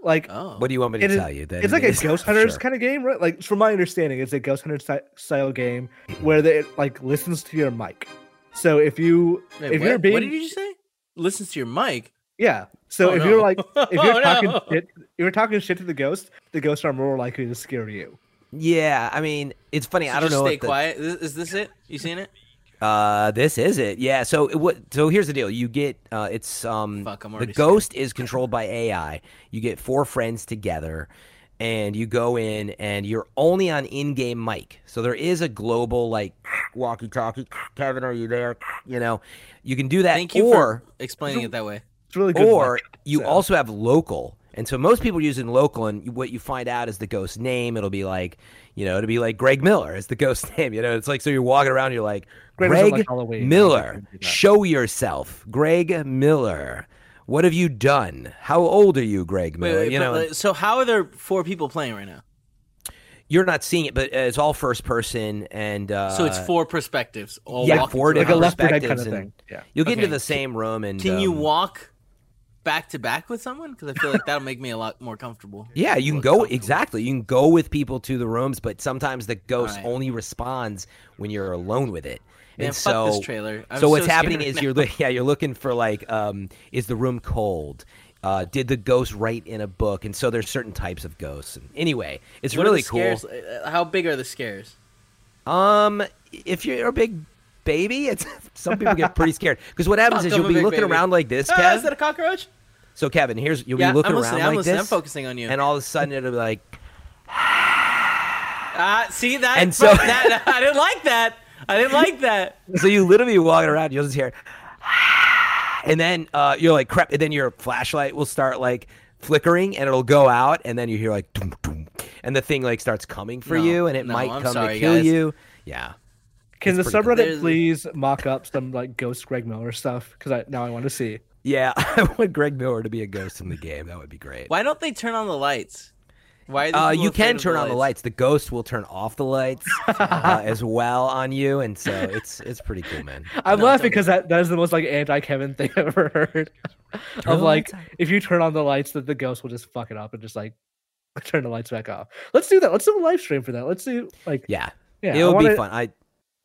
Like Oh, What do you want me to It is- tell you? That it's like a Ghost Hunters Sure. kind of game, right? Like from my understanding, it's a Ghost Hunter style game where they, it like listens to your mic. So if you Wait, if what? you're being what did you just say? Listens to your mic. Yeah, so Oh, if no. you're like if you're Oh, talking no. shit, if you're talking shit to the ghost, the ghosts are more likely to scare you. Yeah, I mean, it's funny. So I don't just know. Stay what the- quiet. Is, is this it? You seen it? Uh, this is it. Yeah. So it- what? So here's the deal. You get uh, it's um Fuck, I'm the already ghost is controlled by AI. You get four friends together, and you go in, and you're only on in-game mic. So there is a global like walkie-talkie. Kevin, are you there? You know, you can do that. Thank you or for explaining it that way. It's really good. or mic, you so. also have local. And so most people use in local, and what you find out is the ghost name. It'll be like, you know, it'll be like Greg Miller is the ghost name. You know, it's like so you're walking around, you're like Greg Greg like, Miller, I can do that. show yourself, Greg Miller. What have you done? How old are you, Greg Miller? wait, you but, know, so how are there four people playing right now? you're not seeing it, but uh, it's all first person, and uh, So it's four perspectives. All yeah, four through like a different. Left 4 kind perspectives, of and. Yeah. you'll get into the same room. And Can you um, walk back to back with someone? Because I feel like that'll make me a lot more comfortable. Yeah, you can go exactly. You can go with people to the rooms, but sometimes the ghost Alright. only responds when you're alone with it. Man, and so, this trailer. So what's so happening is now. you're yeah you're looking for like um is the room cold? Uh, did the ghost write in a book? And so there's certain types of ghosts. And anyway, it's What really cool. uh, How big are the scares? Um, if you're a big baby, it's some people get pretty scared because what happens Fuck, is you'll be looking baby. around like this, Ah, Kev. is that a cockroach? so Kevin, here's you'll Yeah, be looking I'm around. I'm like listening. this, I'm focusing on you. and all of a sudden it'll be like, Ah, see that? And so- that, I didn't like that. I didn't like that. so you literally walking around, you'll just hear, and then uh, you're like crap, and then your flashlight will start like flickering, and it'll go out, and then you hear like, doom, doom, and the thing like starts coming for No, you, and it no, might I'm come sorry, to kill guys. you. Yeah. Can the It's pretty subreddit There's- please mock up some like ghost Greg Miller stuff? Because I now I want to see. Yeah, I want Greg Miller to be a ghost in the game. That would be great. Why don't they turn on the lights? Why? Are these Uh, you can of turn on the lights. The ghost will turn off the lights uh, as well on you, and so it's it's pretty cool, man. I'm No, laughing because that, that is the most like anti Kevin thing I've ever heard. Turn of like on. if you turn on the lights, that the ghost will just fuck it up and just like turn the lights back off. Let's do that. Let's do a live stream for that. Let's do like Yeah, yeah. it'll wanna, be fun. I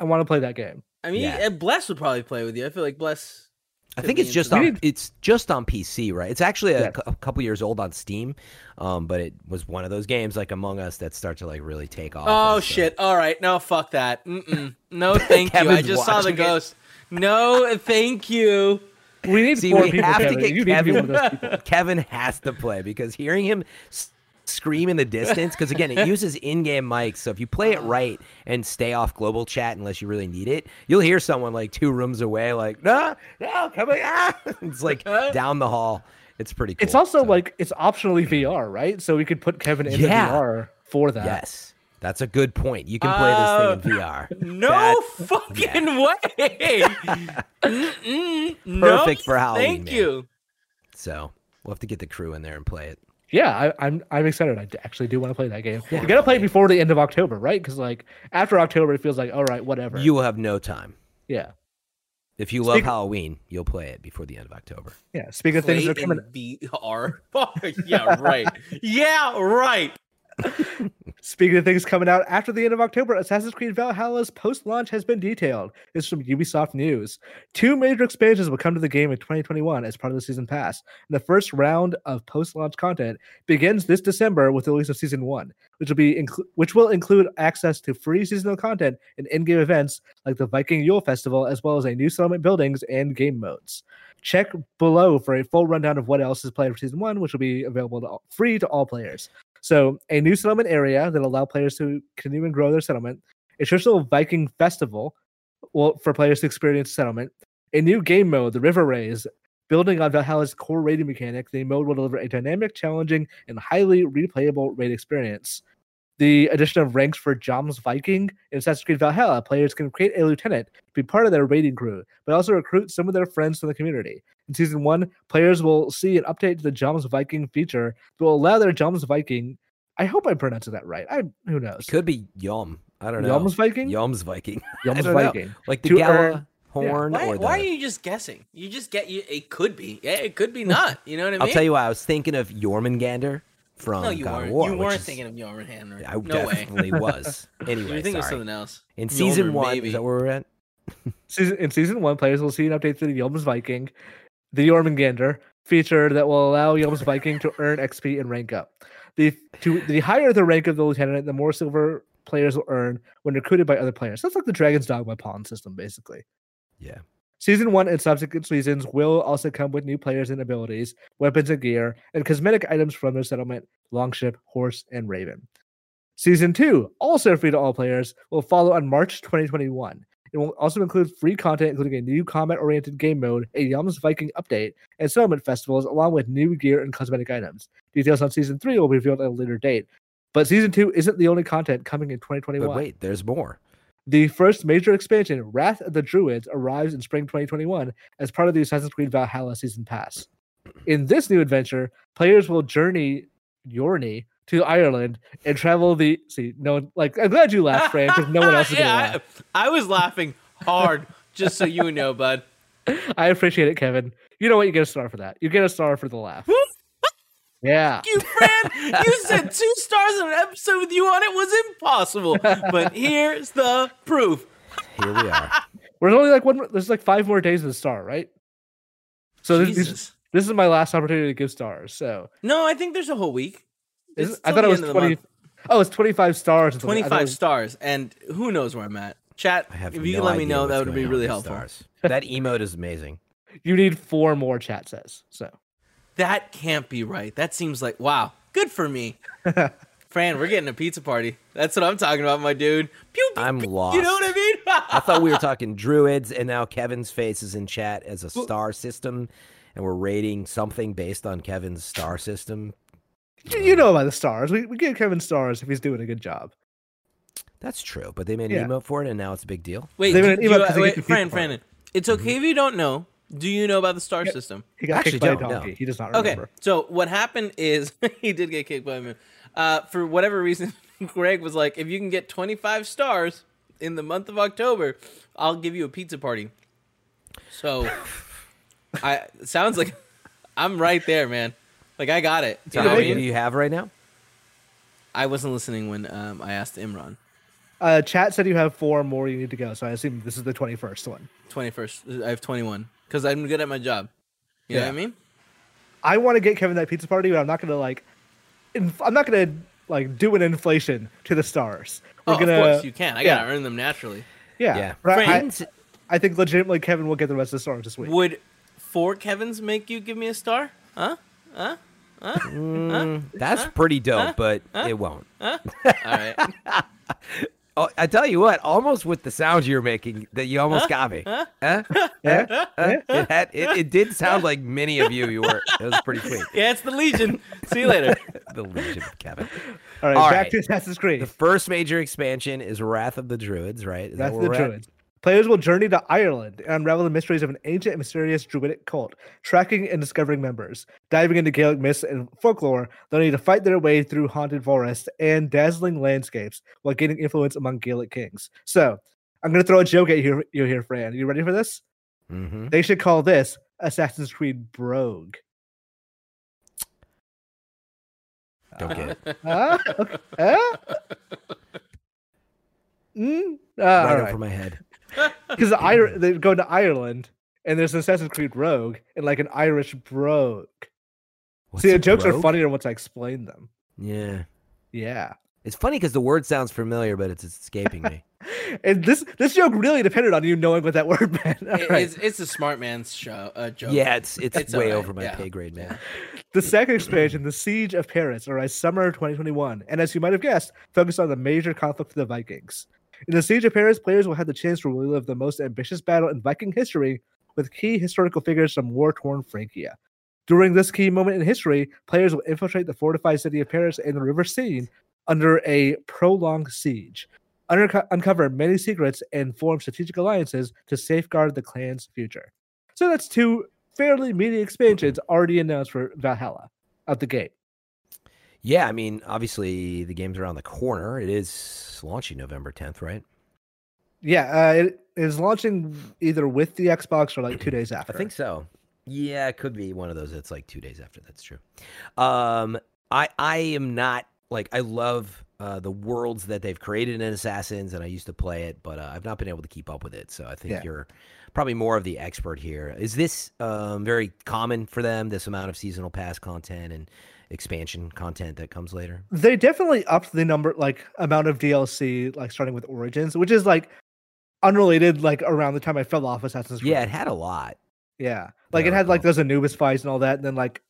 I want to play that game. I mean, Yeah. Bless would probably play with you. I feel like Bless. I think it's just on it's just on PC, right? It's actually a, Yeah. cou- a couple years old on Steam, um, but it was one of those games like Among Us that start to like really take off. Oh and so- shit! All right, no, fuck that. Mm-mm. No, thank you. I just saw the watching it. ghost. No, thank you. We need See, four we people. have to Kevin. get you need to be one Kevin. of those people. Kevin has to play because hearing him s- scream in the distance, because again, it uses in-game mics. So if you play it right and stay off global chat unless you really need it, you'll hear someone like two rooms away, like no, no, ah! It's like down the hall. It's pretty cool. It's also So, like it's optionally VR, right? So we could put Kevin in Yeah. the VR for that. yes, that's a good point. You can play this thing in VR. No That- fucking way. Mm-mm. No, Perfect for Halloween, Thank man. you. So we'll have to get the crew in there and play it. Yeah, I, I'm I'm excited. I actually do want to play that game. You gotta play it before the end of October, right? Because like after October, it feels like all right, whatever. You will have no time. yeah, If you love Halloween, you'll play it before the end of October. yeah. Speaking of things that are coming, in VR. yeah, right. Yeah, right. Speaking of things coming out after the end of October, Assassin's Creed Valhalla's post-launch has been detailed. Is from Ubisoft News. Two major expansions will come to the game in 2021 as part of the season pass. And the first round of post-launch content begins this December with the release of season one, which will be inclu- which will include access to free seasonal content and in-game events like the Viking Yule Festival, as well as a new settlement buildings and game modes. Check below for a full rundown of what else is planned for season one, which will be available to all, free to all players. So, a new settlement area that allow players to continue and grow their settlement, a traditional Viking festival well, for players to experience settlement, a new game mode, the River Raids, building on Valhalla's core raiding mechanic. The mode will deliver a dynamic, challenging, and highly replayable raid experience. The addition of ranks for Joms Viking in Assassin's Creed Valhalla, players can create a lieutenant to be part of their raiding crew, but also recruit some of their friends from the community. In season one, players will see an update to the Joms Viking feature that will allow their Joms Viking. I hope I'm pronouncing that right. I who knows? It could be Yom. I don't know. Joms Viking. Yom's Viking. Joms don't know. Viking. Like the To Gala earn- horn Why, or the. why are you just guessing? You just get you. It could be. Yeah, it could be not. You know what I mean? I'll tell you why. I was thinking of Jormungandr from No, you God weren't. of War. you weren't is- thinking of Jormungandr. I no way. definitely was. You Anyway, were thinking of something else. In season Mjolnir, one, maybe. is that where we're at? Season, in season one, players will see an update to the Yelms Viking, the Jormungandr feature that will allow Yelms Viking to earn XP and rank up. The to the higher the rank of the lieutenant, the more silver players will earn when recruited by other players. That's like the Dragon's Dogma pawn system, basically. Yeah. Season one and subsequent seasons will also come with new players and abilities, weapons and gear, and cosmetic items from their settlement, Longship, Horse, and Raven. Season two, also free to all players, will follow on March 2021. It will also include free content, including a new combat-oriented game mode, a Yums Viking update, and settlement festivals, along with new gear and cosmetic items. Details on season three will be revealed at a later date. But season two isn't the only content coming in 2021. But wait, there's more. The first major expansion, Wrath of the Druids, arrives in spring 2021 as part of the Assassin's Creed Valhalla Season Pass. In this new adventure, players will journey Yorny to Ireland and travel the. See, no one. Like, I'm glad you laughed, Fran, because no one else is going to yeah, laugh. I, I was laughing hard, just so you know, bud. I appreciate it, Kevin. You know what? You get a star for that. You get a star for the laugh. Yeah. You, Fran, you said two stars in an episode with you on it was impossible. But here's the proof. Here we are. We're only like one. There's like five more days of the star, right? So this, this, this is my last opportunity to give stars. So No, I think there's a whole week. Is I thought it was end of the 20. Oh, it's 25 stars. or something. I thought it 25 was- stars, and who knows where I'm at. Chat, I have if you no could let me know, that would be really with helpful. stars. That emote is amazing. You need four more chat says. So That can't be right. That seems like wow, good for me. Fran, we're getting a pizza party. That's what I'm talking about, my dude. Pew, pew, I'm pew. lost. You know what I mean? I thought we were talking druids, and now Kevin's face is in chat as a star system, and we're rating something based on Kevin's star system. you, you know about the stars. We, we give Kevin stars if he's doing a good job. That's true, but they made an Yeah. emote for it, and now it's a big deal. Wait, They do, went do email you- 'cause they uh, get wait the Fran, pizza party. Fran, it's okay if you don't know. Do you know about the star system? He got Actually kicked by a don't know. donkey. He does not remember. Okay, so what happened is he did get kicked by him. Uh, for whatever reason, Greg was like, "If you can get 25 stars in the month of October, I'll give you a pizza party." So, I sounds like I'm right there, man. Like I got it. So You know how many do you have right now? I wasn't listening when um, I asked Imran. Uh, chat said you have four more you need to go, so I assume this is the 21st one. 21st. I have 21 because I'm good at my job. You know Yeah. what I mean? I want to get Kevin that pizza party, but I'm not gonna like. Inf- I'm not gonna like do an inflation to the stars. We're oh, gonna, of course you can. I yeah. gotta earn them naturally. Yeah, Yeah. But I, I think legitimately Kevin will get the rest of the stars this week. Would four Kevin's make you give me a star? Huh? Huh? Mm, that's pretty dope, but it won't. All right. Oh, I tell you what, almost with the sounds you're making, that you almost got me. Huh? Huh? Huh? It, had, it, it did sound like many of you. You were. It was pretty sweet. Yeah, it's the Legion. See you later. The Legion of Kevin. All right, All back right. to Assassin's Creed. The first major expansion is Wrath of the Druids, right? Is that That's the we're at? Druids. Players will journey to Ireland and unravel the mysteries of an ancient and mysterious druidic cult, tracking and discovering members, diving into Gaelic myths and folklore. They'll need to fight their way through haunted forests and dazzling landscapes while gaining influence among Gaelic kings. So, I'm going to throw a joke at you, you here, Fran. You ready for this? Mhm. They should call this Assassin's Creed Brogue. Don't get it. Huh? Okay. Huh? Mm? Uh, right all over my head. Because Ir- they go to Ireland and there's an Assassin's Creed Rogue and like an Irish brogue. What's See, the jokes are funnier once I explain them. Yeah. Yeah. It's funny because the word sounds familiar, but it's escaping me. And this this joke really depended on you knowing what that word meant. All It- right. It's it's a smart man's show. Uh, joke. yeah, it's it's, It's way alright, over my yeah. pay grade, man. The second expansion, The Siege of Paris, arrives summer 2021, and as you might have guessed, focused on the major conflict of the Vikings. In The Siege of Paris, players will have the chance to relive the most ambitious battle in Viking history with key historical figures from war-torn Francia. During this key moment in history, players will infiltrate the fortified city of Paris and the River Seine under a prolonged siege, unco- uncover many secrets, and form strategic alliances to safeguard the clan's future. So that's two fairly meaty expansions already announced for Valhalla out the gate. Yeah, I mean, obviously the game's around the corner. It is launching November 10th, right? Yeah, uh, it is launching either with the Xbox or like two days after. I think so. Yeah, it could be one of those. It's like two days after. That's true. Um, I I am not like I love uh, the worlds that they've created in Assassins, and I used to play it, but uh, I've not been able to keep up with it. So I think Yeah. you're probably more of the expert here. Is this um, very common for them? This amount of seasonal pass content and expansion content that comes later. They definitely upped the number, like amount of DLC, like starting with Origins, which is like unrelated. Like around the time I fell off Assassin's Creed. Yeah, it had a lot. yeah. Like Yeah, it had like those Anubis fights and all that, and then like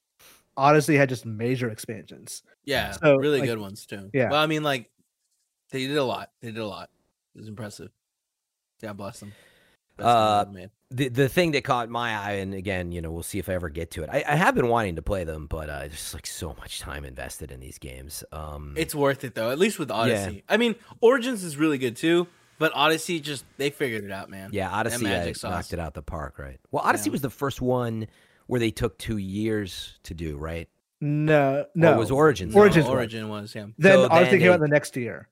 Odyssey had just major expansions. Yeah, So, really like- good ones too. yeah. Well, I mean, like they did a lot. They did a lot. It was impressive. God bless them. Best Uh, ever made. The the thing that caught my eye, and again, you know, we'll see if I ever get to it. I, I have been wanting to play them, but uh, there's like so much time invested in these games. Um, It's worth it though. At least with Odyssey. I mean, Origins is really good too, but Odyssey just they figured it out, man. yeah, Odyssey uh, magic sauce. knocked it out the park, right? Well, Odyssey Yeah. was the first one where they took two years to do, right? No, Or no. it was Origins. Origins was. Origin was yeah. then So Odyssey then came out the next year.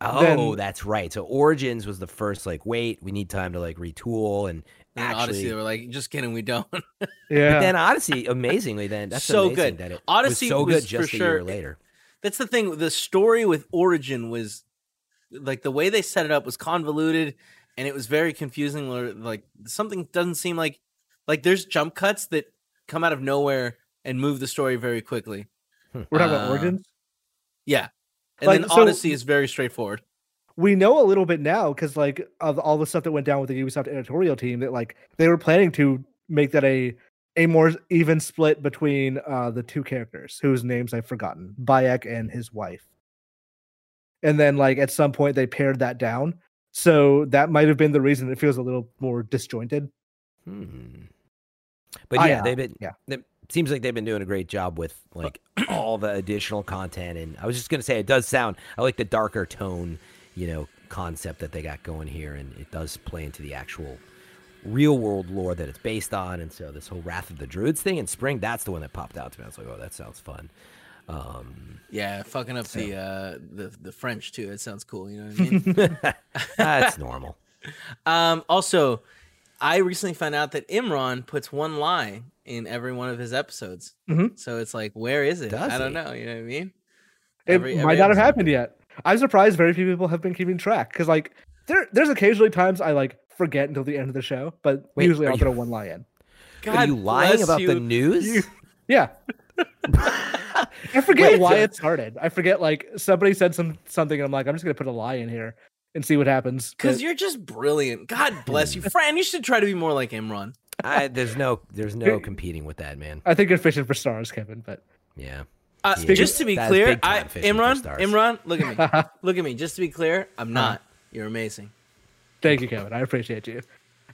Oh, then- that's right. So Origins was the first. Like, wait, we need time to like retool, and And actually, Odyssey, they were like, just kidding, we don't. Yeah. but then Odyssey, amazingly, then that's So amazing good. That it Odyssey was so was good for just a sure- year later. That's the thing. The story with Origin was like the way they set it up was convoluted, and it was very confusing. Or like something doesn't seem like like there's jump cuts that come out of nowhere and move the story very quickly. We're talking about uh, Origins. Yeah, And Like, then so- Odyssey is very straightforward. We know a little bit now because like of all the stuff that went down with the Ubisoft editorial team that like they were planning to make that a a more even split between uh the two characters whose names I've forgotten, Bayek and his wife. And then like at some point they pared that down. So that might have been the reason it feels a little more disjointed. Hmm. But I, yeah, uh, they've been. yeah. It seems like they've been doing a great job with like all the additional content. And I was just gonna say, it does sound. I like the darker tone, you know, concept that they got going here, and it does play into the actual real world lore that it's based on. And so this whole Wrath of the Druids thing in spring, that's the one that popped out to me. I was like, oh, that sounds fun. Um, Yeah, fucking up the uh the the French too. It sounds cool. You know what I mean? that's normal. um. Also, I recently found out that Imran puts one lie in every one of his episodes. Mhm. So it's like, where is it? Does I don't he? know. You know what I mean? It Every- might every not have happened yet. I'm surprised very few people have been keeping track because like there there's occasionally times I like forget until the end of the show, but Wait, usually are I'll you- throw one lie in. Are you lying bless about the news? You- Yeah. I forget Wait, why so- it started. I forget like somebody said some something and I'm like, I'm just gonna put a lie in here and see what happens. Because But you're just brilliant. God bless you, Fran. You should try to be more like Imran. I, there's no, there's no competing with that, man. I think you're fishing for stars, Kevin, but Yeah. Uh, Yeah. just to be clear, big I, Imran. Imran, look at me, look at me. Just to be clear, I'm not. You're amazing. thank you, Kevin. I appreciate you.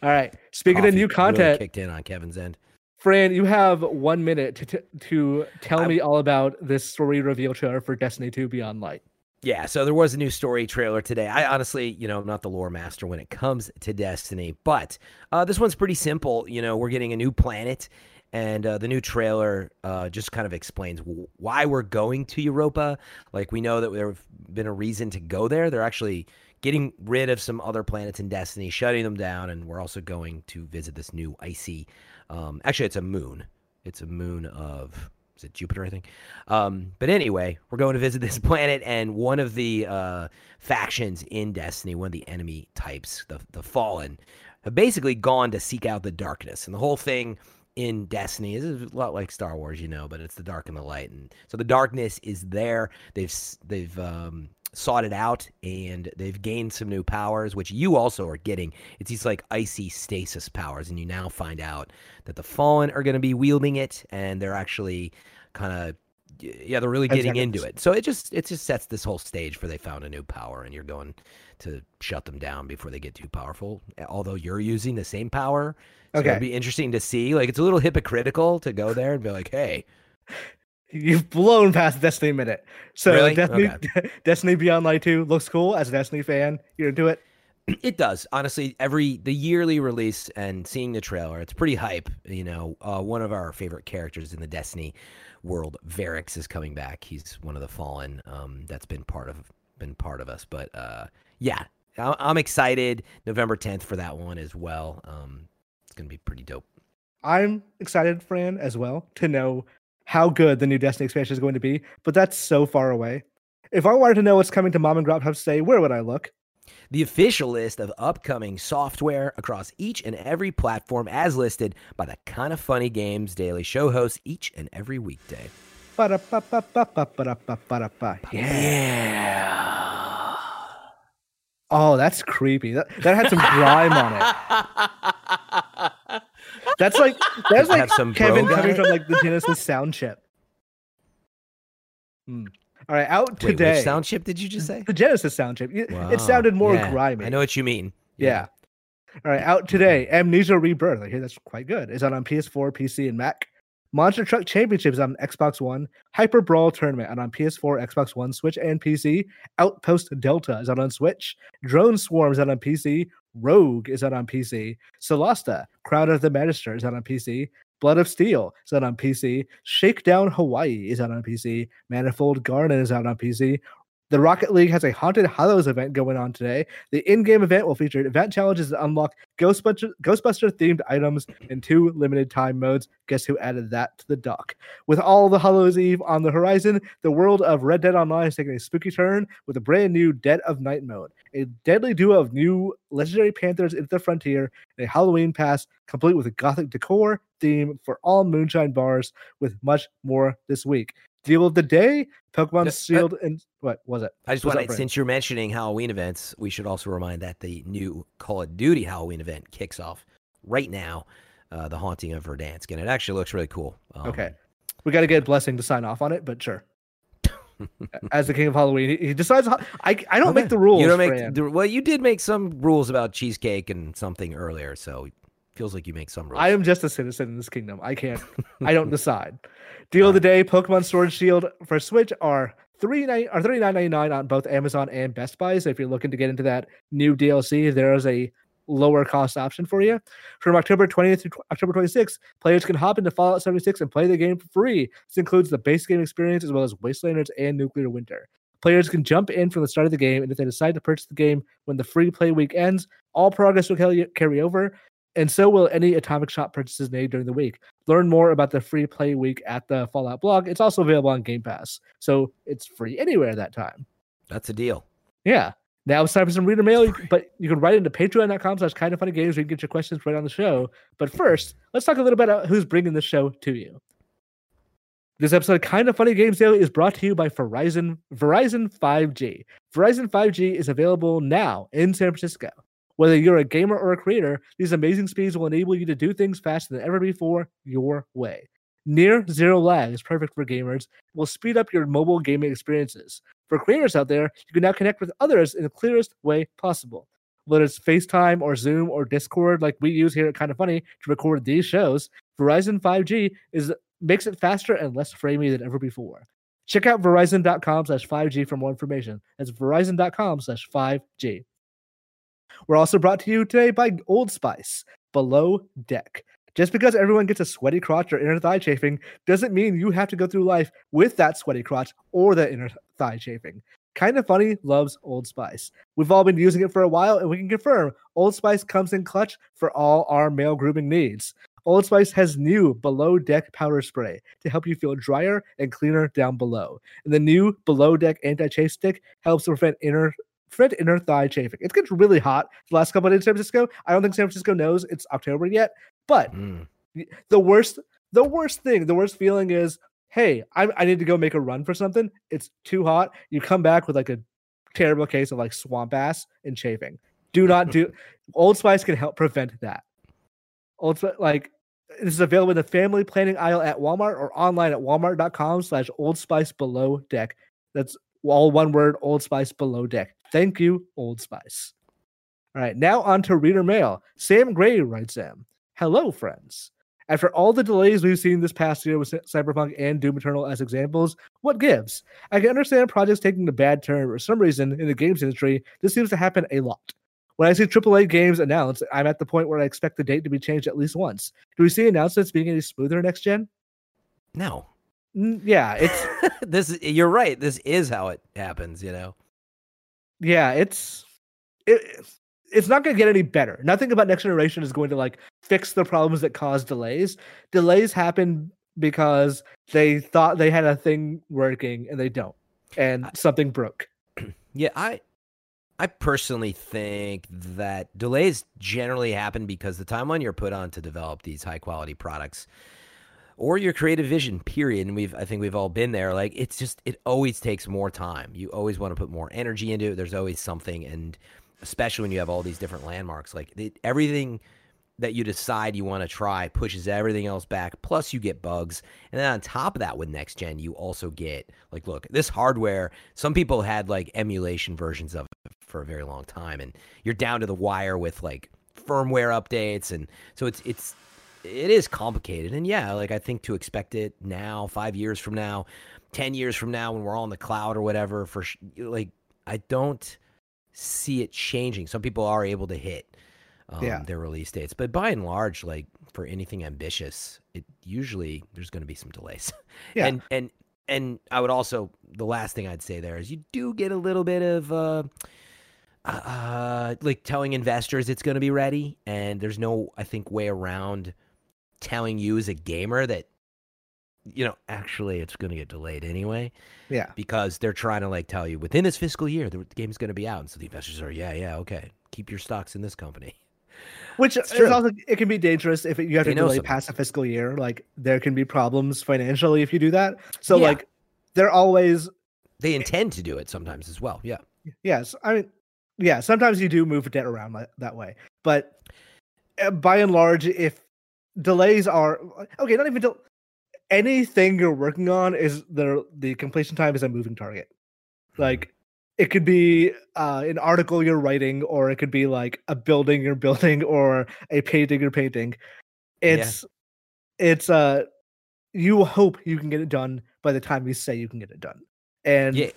All right. Speaking Coffee of new really content, kicked in on Kevin's end. Fran, you have one minute to t- to tell me all about this story reveal trailer for Destiny 2 Beyond Light. Yeah, so there was a new story trailer today. I honestly, you know, I'm not the lore master when it comes to Destiny, but uh, this one's pretty simple. You know, we're getting a new planet, and uh, the new trailer uh, just kind of explains why we're going to Europa. Like, we know that there've been a reason to go there. They're actually getting rid of some other planets in Destiny, shutting them down, and we're also going to visit this new icy. Um, actually, it's a moon. It's a moon of is it Jupiter? I think. Um, but anyway, we're going to visit this planet, and one of the uh, factions in Destiny, one of the enemy types, the the Fallen, have basically gone to seek out the darkness, and the whole thing in Destiny is a lot like Star Wars, you know, but it's the dark and the light, and so the darkness is there. They've they've um, sought it out, and they've gained some new powers, which you also are getting. It's these like icy stasis powers, and you now find out that the Fallen are going to be wielding it, and they're actually kind of yeah, they're really getting into it. So it just it just sets this whole stage for they found a new power, and you're going to shut them down before they get too powerful. Although you're using the same power, so Okay. it'd be interesting to see. Like it's a little hypocritical to go there and be like, hey, You've blown past Destiny minute. So Really? Destiny Destiny Beyond Light 2 looks cool as a Destiny fan. You're into it? It does. Honestly, every the yearly release and seeing the trailer, it's pretty hype. You know, uh, one of our favorite characters in the Destiny world, Variks, is coming back. He's one of the fallen um, that's been part of been part of us. But uh, yeah, I'm excited. November 10th for that one as well. Um, it's gonna be pretty dope. I'm excited, Fran, as well, to know how good the new Destiny expansion is going to be, but that's so far away. If I wanted to know what's coming to Mom and Grop Hubs today, where would I look? The official list of upcoming software across each and every platform, as listed by the Kind of Funny Games Daily Show hosts each and every weekday. Yeah. Oh, that's creepy. That, that had some grime on it. That's like that's like Kevin coming from like the Genesis sound chip. Hmm. All right, out Wait, today. which sound chip did you just say? The Genesis sound chip. It, Wow. it sounded more Yeah, grimy. I know what you mean. Yeah. All right, out today. Amnesia Rebirth. I hear that's quite good. Is out on PS4, PC, and Mac. Monster Truck Championships is on Xbox One. Hyper Brawl Tournament out on PS4, Xbox One, Switch, and PC. Outpost Delta is out on Switch. Drone Swarm is out on PC. Rogue is out on PC. Solasta, Crown of the Magister is out on PC. Blood of Steel is out on PC. Shakedown Hawaii is out on PC. Manifold Garden is out on PC. The Rocket League has a Haunted Hallows event going on today. The in-game event will feature event challenges that unlock Ghostbuster themed items in two limited time modes. Guess who added that to the dock? With all the Hallows Eve on the horizon, the world of Red Dead Online is taking a spooky turn with a brand new Dead of Night mode, a deadly duo of new legendary panthers into the frontier, and a Halloween pass complete with a gothic decor theme for all moonshine bars, with much more this week. Deal of the day: Pokemon Uh, uh, and what was it? I just want to, since you're mentioning Halloween events, we should also remind that the new Call of Duty Halloween event kicks off right now. Uh, the Haunting of Verdansk, and it actually looks really cool. Um, Okay. We got to get Blessing to sign off on it, but sure. As the king of Halloween, he, decides. I I don't make the rules. You don't make the, well. You did make some rules about cheesecake and something earlier, so it feels like you make some rules. I am just a citizen in this kingdom. I can't. I don't decide. Deal of the day: Pokemon Sword Shield for Switch are three nine or thirty nine ninety nine on both Amazon and Best Buy. So if you're looking to get into that new DLC, there is a lower cost option for you. From October 20th to October 26th, players can hop into Fallout 76 and play the game for free. This includes the base game experience as well as Wastelanders and Nuclear Winter. Players can jump in from the start of the game, and if they decide to purchase the game when the free play week ends, all progress will carry over, and so will any Atomic Shop purchases made during the week. Learn more about the free play week at the Fallout blog. It's also available on Game Pass, so it's free anywhere that time. That's a deal. Yeah. Now it's time for some reader mail, but you can write into patreon.com slash kind of funny games where you can get your questions right on the show. But first, let's talk a little bit about who's bringing the show to you. This episode of Kind of Funny Games Daily is brought to you by Verizon Verizon 5G. Verizon 5G is available now in San Francisco. Whether you're a gamer or a creator, these amazing speeds will enable you to do things faster than ever before your way. Near zero lag is perfect for gamers. Will speed up your mobile gaming experiences. For creators out there, you can now connect with others in the clearest way possible. Whether it's FaceTime or Zoom or Discord, like we use here at Kind of Funny to record these shows, Verizon 5G is makes it faster and less framey than ever before. Check out Verizon.com slash 5G for more information. That's Verizon.com slash 5G. We're also brought to you today by Old Spice, Below Deck. Just because everyone gets a sweaty crotch or inner thigh chafing doesn't mean you have to go through life with that sweaty crotch or that inner thigh chafing. Kind of funny loves Old Spice. We've all been using it for a while, and we can confirm Old Spice comes in clutch for all our male grooming needs. Old Spice has new below deck powder spray to help you feel drier and cleaner down below. And the new below deck anti chafe stick helps prevent inner prevent inner thigh chafing. It gets really hot the last couple of days in San Francisco. I don't think San Francisco knows it's October yet, but Mm. the worst the worst thing the worst feeling is hey I, I need to go make a run for something it's too hot you come back with like a terrible case of like swamp ass and chafing do not do old spice can help prevent that old Spice, like this is available in the family planning aisle at walmart or online at walmart.com slash old spice below deck that's all one word old spice below deck thank you old spice all right now on to reader mail sam gray writes in hello friends after all the delays we've seen this past year with Cyberpunk and Doom Eternal as examples, what gives? I can understand projects taking a bad turn, for some reason in the games industry, this seems to happen a lot. When I see AAA games announced, I'm at the point where I expect the date to be changed at least once. Do we see announcements being any smoother next gen? No, Yeah, it's this you're right. This is how it happens. You know. yeah, it's it, it's not going to get any better. Nothing about next generation is going to like fix the problems that cause delays. Delays happen because they thought they had a thing working and they don't, and I- something broke. Yeah, I I personally think that delays generally happen because the timeline you're put on to develop these high quality products or your creative vision period and we've I think we've all been there like it's just it always takes more time. You always want to put more energy into it. There's always something and especially when you have all these different landmarks like it, everything that you decide you want to try pushes everything else back. Plus, you get bugs. And then on top of that, with next gen, you also get like, look, this hardware. Some people had like emulation versions of it for a very long time, and you're down to the wire with like firmware updates, and so it's it's it is complicated. And yeah, like I think to expect it now, five years from now, ten years from now, when we're all in the cloud or whatever, for sh- like I don't see it changing. Some people are able to hit um, Yeah. their release dates. But by and large, like for anything ambitious, it usually there's going to be some delays. Yeah. And and and I would also the last thing I'd say there is you do get a little bit of uh, uh like telling investors it's going to be ready, and there's no I think way around telling you as a gamer that you know actually it's going to get delayed anyway Yeah, because they're trying to like tell you within this fiscal year the game's going to be out and so the investors are yeah yeah okay keep your stocks in this company which It's is true. also it can be dangerous if you have They to delay something. past a fiscal year. Like there can be problems financially if you do that. So Yeah. like they're always They intend to do it sometimes as well. Yeah. yes. I mean, yeah. Sometimes you do move debt around like, that way, but uh, by and large, if delays are okay, not even del- anything you're working on is the the completion time is a moving target. Like it could be uh, an article you're writing, or it could be like a building you're building, or a painting you're painting. Yeah. It's it's uh you hope you can get it done by the time you say you can get it done. And Yeah.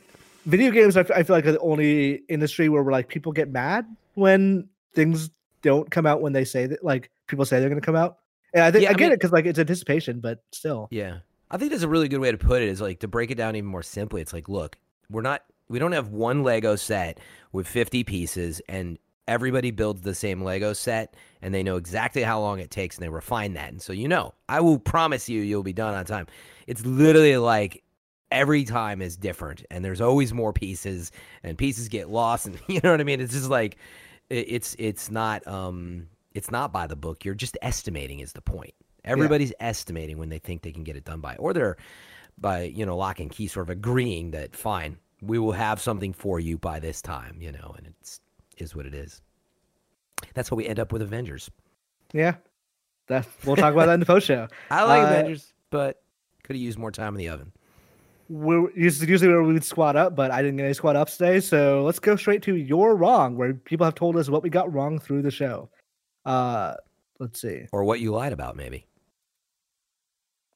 video games, I, f- I feel like are the only industry where we're like people get mad when things don't come out when they say that, like people say they're going to come out. And I think Yeah, I I get mean- it because like it's anticipation, but still, Yeah. I think that's a really good way to put it is like to break it down even more simply. It's like, look, we're not we don't have one Lego set with 50 pieces and everybody builds the same Lego set and they know exactly how long it takes and they refine that. And so you know, I will promise you you'll be done on time. It's literally like every time is different and there's always more pieces and pieces get lost and you know what I mean? It's just like it- it's it's not um it's not by the book. You're just estimating is the point. Everybody's estimating when they think they can get it done by, or they're by you know lock and key, sort of agreeing that fine, we will have something for you by this time, you know, and it's is what it is. That's what we end up with Avengers. yeah. That we'll talk about that in the post show. I like Uh, Avengers, but could have used more time in the oven. We're usually usually where we would squat up, but I didn't get any squat ups today. So let's go straight to you're wrong, where people have told us what we got wrong through the show. Uh, let's see. Or what you lied about, maybe.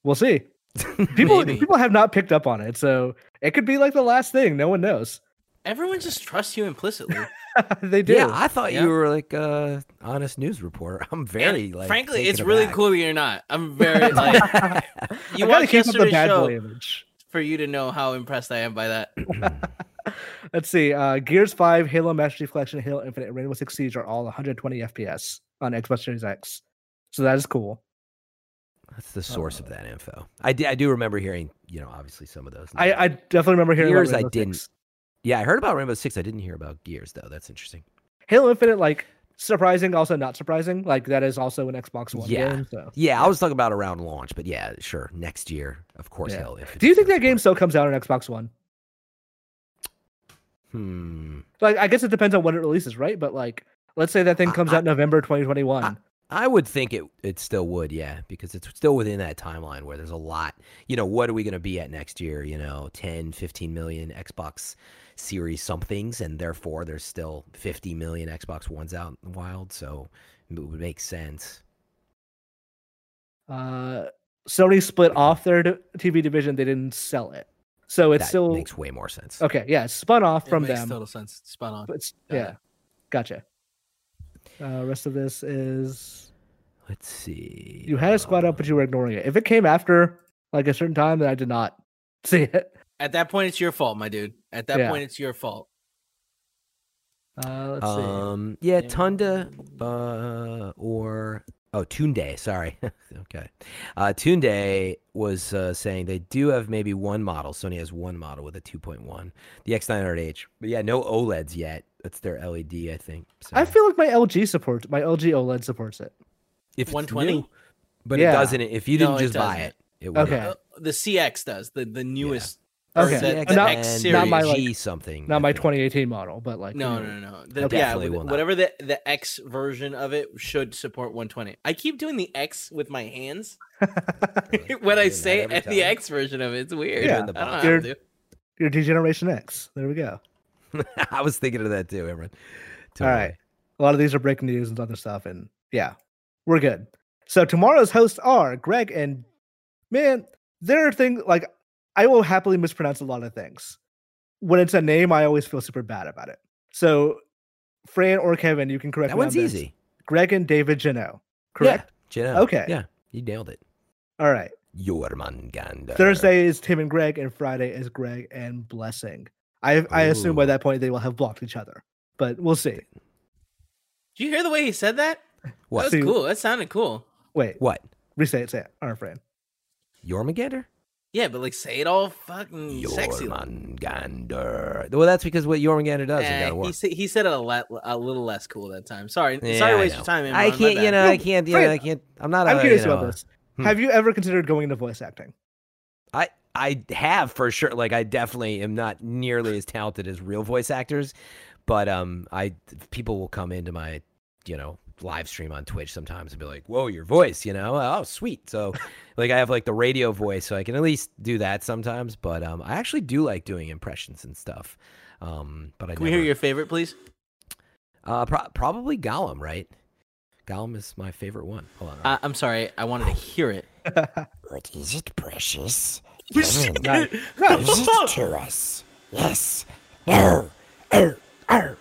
We'll see. People people have not picked up on it, so it could be like the last thing. No one knows. Everyone just trusts you implicitly. they do. Yeah, I thought Yeah. you were like a honest news reporter. I'm very And like. frankly, taken it's really aback. cool you're not. I'm very like you I gotta watched keep up the yesterday's bad show boy image. for you to know how impressed I am by that. Let's see. Uh, Gears Five, Halo Master Chief Collection, Halo Infinite, and Rainbow Six Siege are all 120 FPS on Xbox Series X. So that is cool. That's the source of that info. I, I do remember hearing, you know, obviously some of those. I, I definitely remember hearing about Gears I didn't. Six. Yeah, I heard about Rainbow Six. I didn't hear about Gears though. That's interesting. Halo Infinite, like surprising, also not surprising. Like that is also an Xbox One Yeah. game. So Yeah, I was talking about around launch, but yeah, sure, next year, of course. Yeah. Halo Infinite do you think that game still comes out on Xbox One? Hmm. Like I guess it depends on when it releases, right? But like let's say that thing comes I- out November 2021. I would think it it still would, yeah, because it's still within that timeline where there's a lot. You know, what are we going to be at next year? You know, 10, 15 million Xbox Series somethings, and therefore there's still 50 million Xbox Ones out in the wild. So it would make sense. uh Sony split off their TV division. They didn't sell it, so it's that still makes way more sense. okay. Yeah, it's spun off It from makes them. total sense. Spot on. But it's, Got yeah, gotcha. Uh, rest of this is Let's see. you had a squad up, but you were ignoring it. If it came after like a certain time, then I did not see it. At that point, it's your fault, my dude. At that Yeah. point, it's your fault. Uh, let's see. Um, yeah, Tunda, uh, or oh, Tunde. Sorry. okay, uh, Tunde was uh, saying they do have maybe one model. Sony has one model with a 2.1, the X900H. But yeah, no OLEDs yet. That's their LED, I think. So I feel like my LG supports my LG OLED supports it. if 120? new, but Yeah. it doesn't. If you didn't No, it just buy it, it would. Okay. Uh, the CX does the the newest. Okay. the- the Not- X series. not my, like- G something. Not my 2018 model, but like No, you no, know. no, no. The, Okay. yeah, Definitely with- will not. whatever the the X version of it should support 120. I keep doing the X with my hands when I say that every at the. X version of it. It's weird. Yeah. I In the don't box. have You're- to. D-Generation X. There we go. I was thinking of that too, everyone. All right. A lot of these are breaking news and other stuff, and yeah, we're good. So tomorrow's hosts are Greg and man. There are things like I will happily mispronounce a lot of things. When it's a name, I always feel super bad about it. So, Fran or Kevin, you can correct That me on one's this. easy. Greg and David Jano. Correct. Yeah, Jenna. Okay. Yeah, you nailed it. All right. Jormungandr. Thursday is Tim and Greg, and Friday is Greg and Blessing. I I assume by that point they will have blocked each other, but we'll see. Did you hear the way he said that? What? That See- was cool. That sounded cool. Wait, What? resay it, say it, our friend. Jormungandr? Yeah, but like say it all fucking sexy. like. Jormungandr. Well, that's because what Jormungandr does. Eh, gotta he work. said he said it a, le- a little less cool that time. Sorry, Yeah, sorry to I waste know. your time. I Imran, my can't. You know. I can't. You know. I can't. I'm not. I'm a, curious you know, about this. hmm. Have you ever considered going into voice acting? I I have for sure. Like I definitely am not nearly as talented as real voice actors, but um, I people will come into my you know live stream on Twitch sometimes and be like, "Whoa, your voice!" You know, oh sweet. So like I have like the radio voice, so I can at least do that sometimes. But um, I actually do like doing impressions and stuff. Um, but I Can we hear your favorite, please? uh, pro- probably Gollum, right? Gollum is my favorite one. Hold on. Uh, I'm sorry, I wanted to hear it. What is it, precious? Nice. Give it to us. Yes. No. Oh. Oh.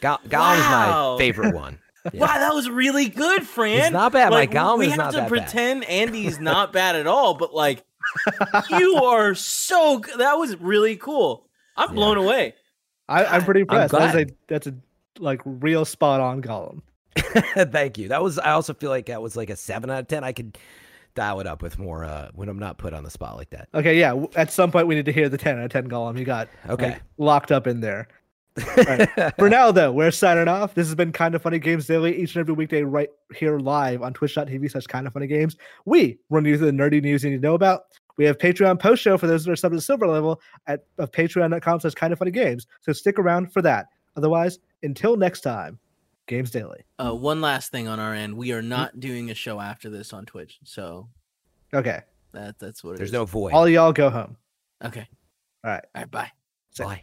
Go- Gollum Wow. is my favorite one. Yeah. Wow, that was really good, Fran. It's not bad. My Like, Gollum we have to that bad. pretend Andy's not bad at all, but like, you are so good. That was really cool. I'm Yeah. blown away. I, I'm pretty impressed. That's a that's a like real spot on Gollum. Thank you. That was. I also feel like that was like a seven out of ten. I could dial it up with more uh, when I'm not put on the spot like that. Okay, yeah. At some point, we need to hear the 10 out of 10 Gollum you got Okay. like, locked up in there. Right. For now, though, we're signing off. This has been Kind of Funny Games Daily each and every weekday right here live on twitch.tv slash kind of funny games. We run you through the nerdy news you need to know about. We have Patreon post show for those that are sub to the silver level at of patreon.com slash kind of funny games. So stick around for that. Otherwise, until next time, Games Daily. Uh, one last thing on our end, we are not doing a show after this on Twitch, so Okay. that that's what it There's is. no void. All y'all go home. Okay. All right. All right. Bye. Bye.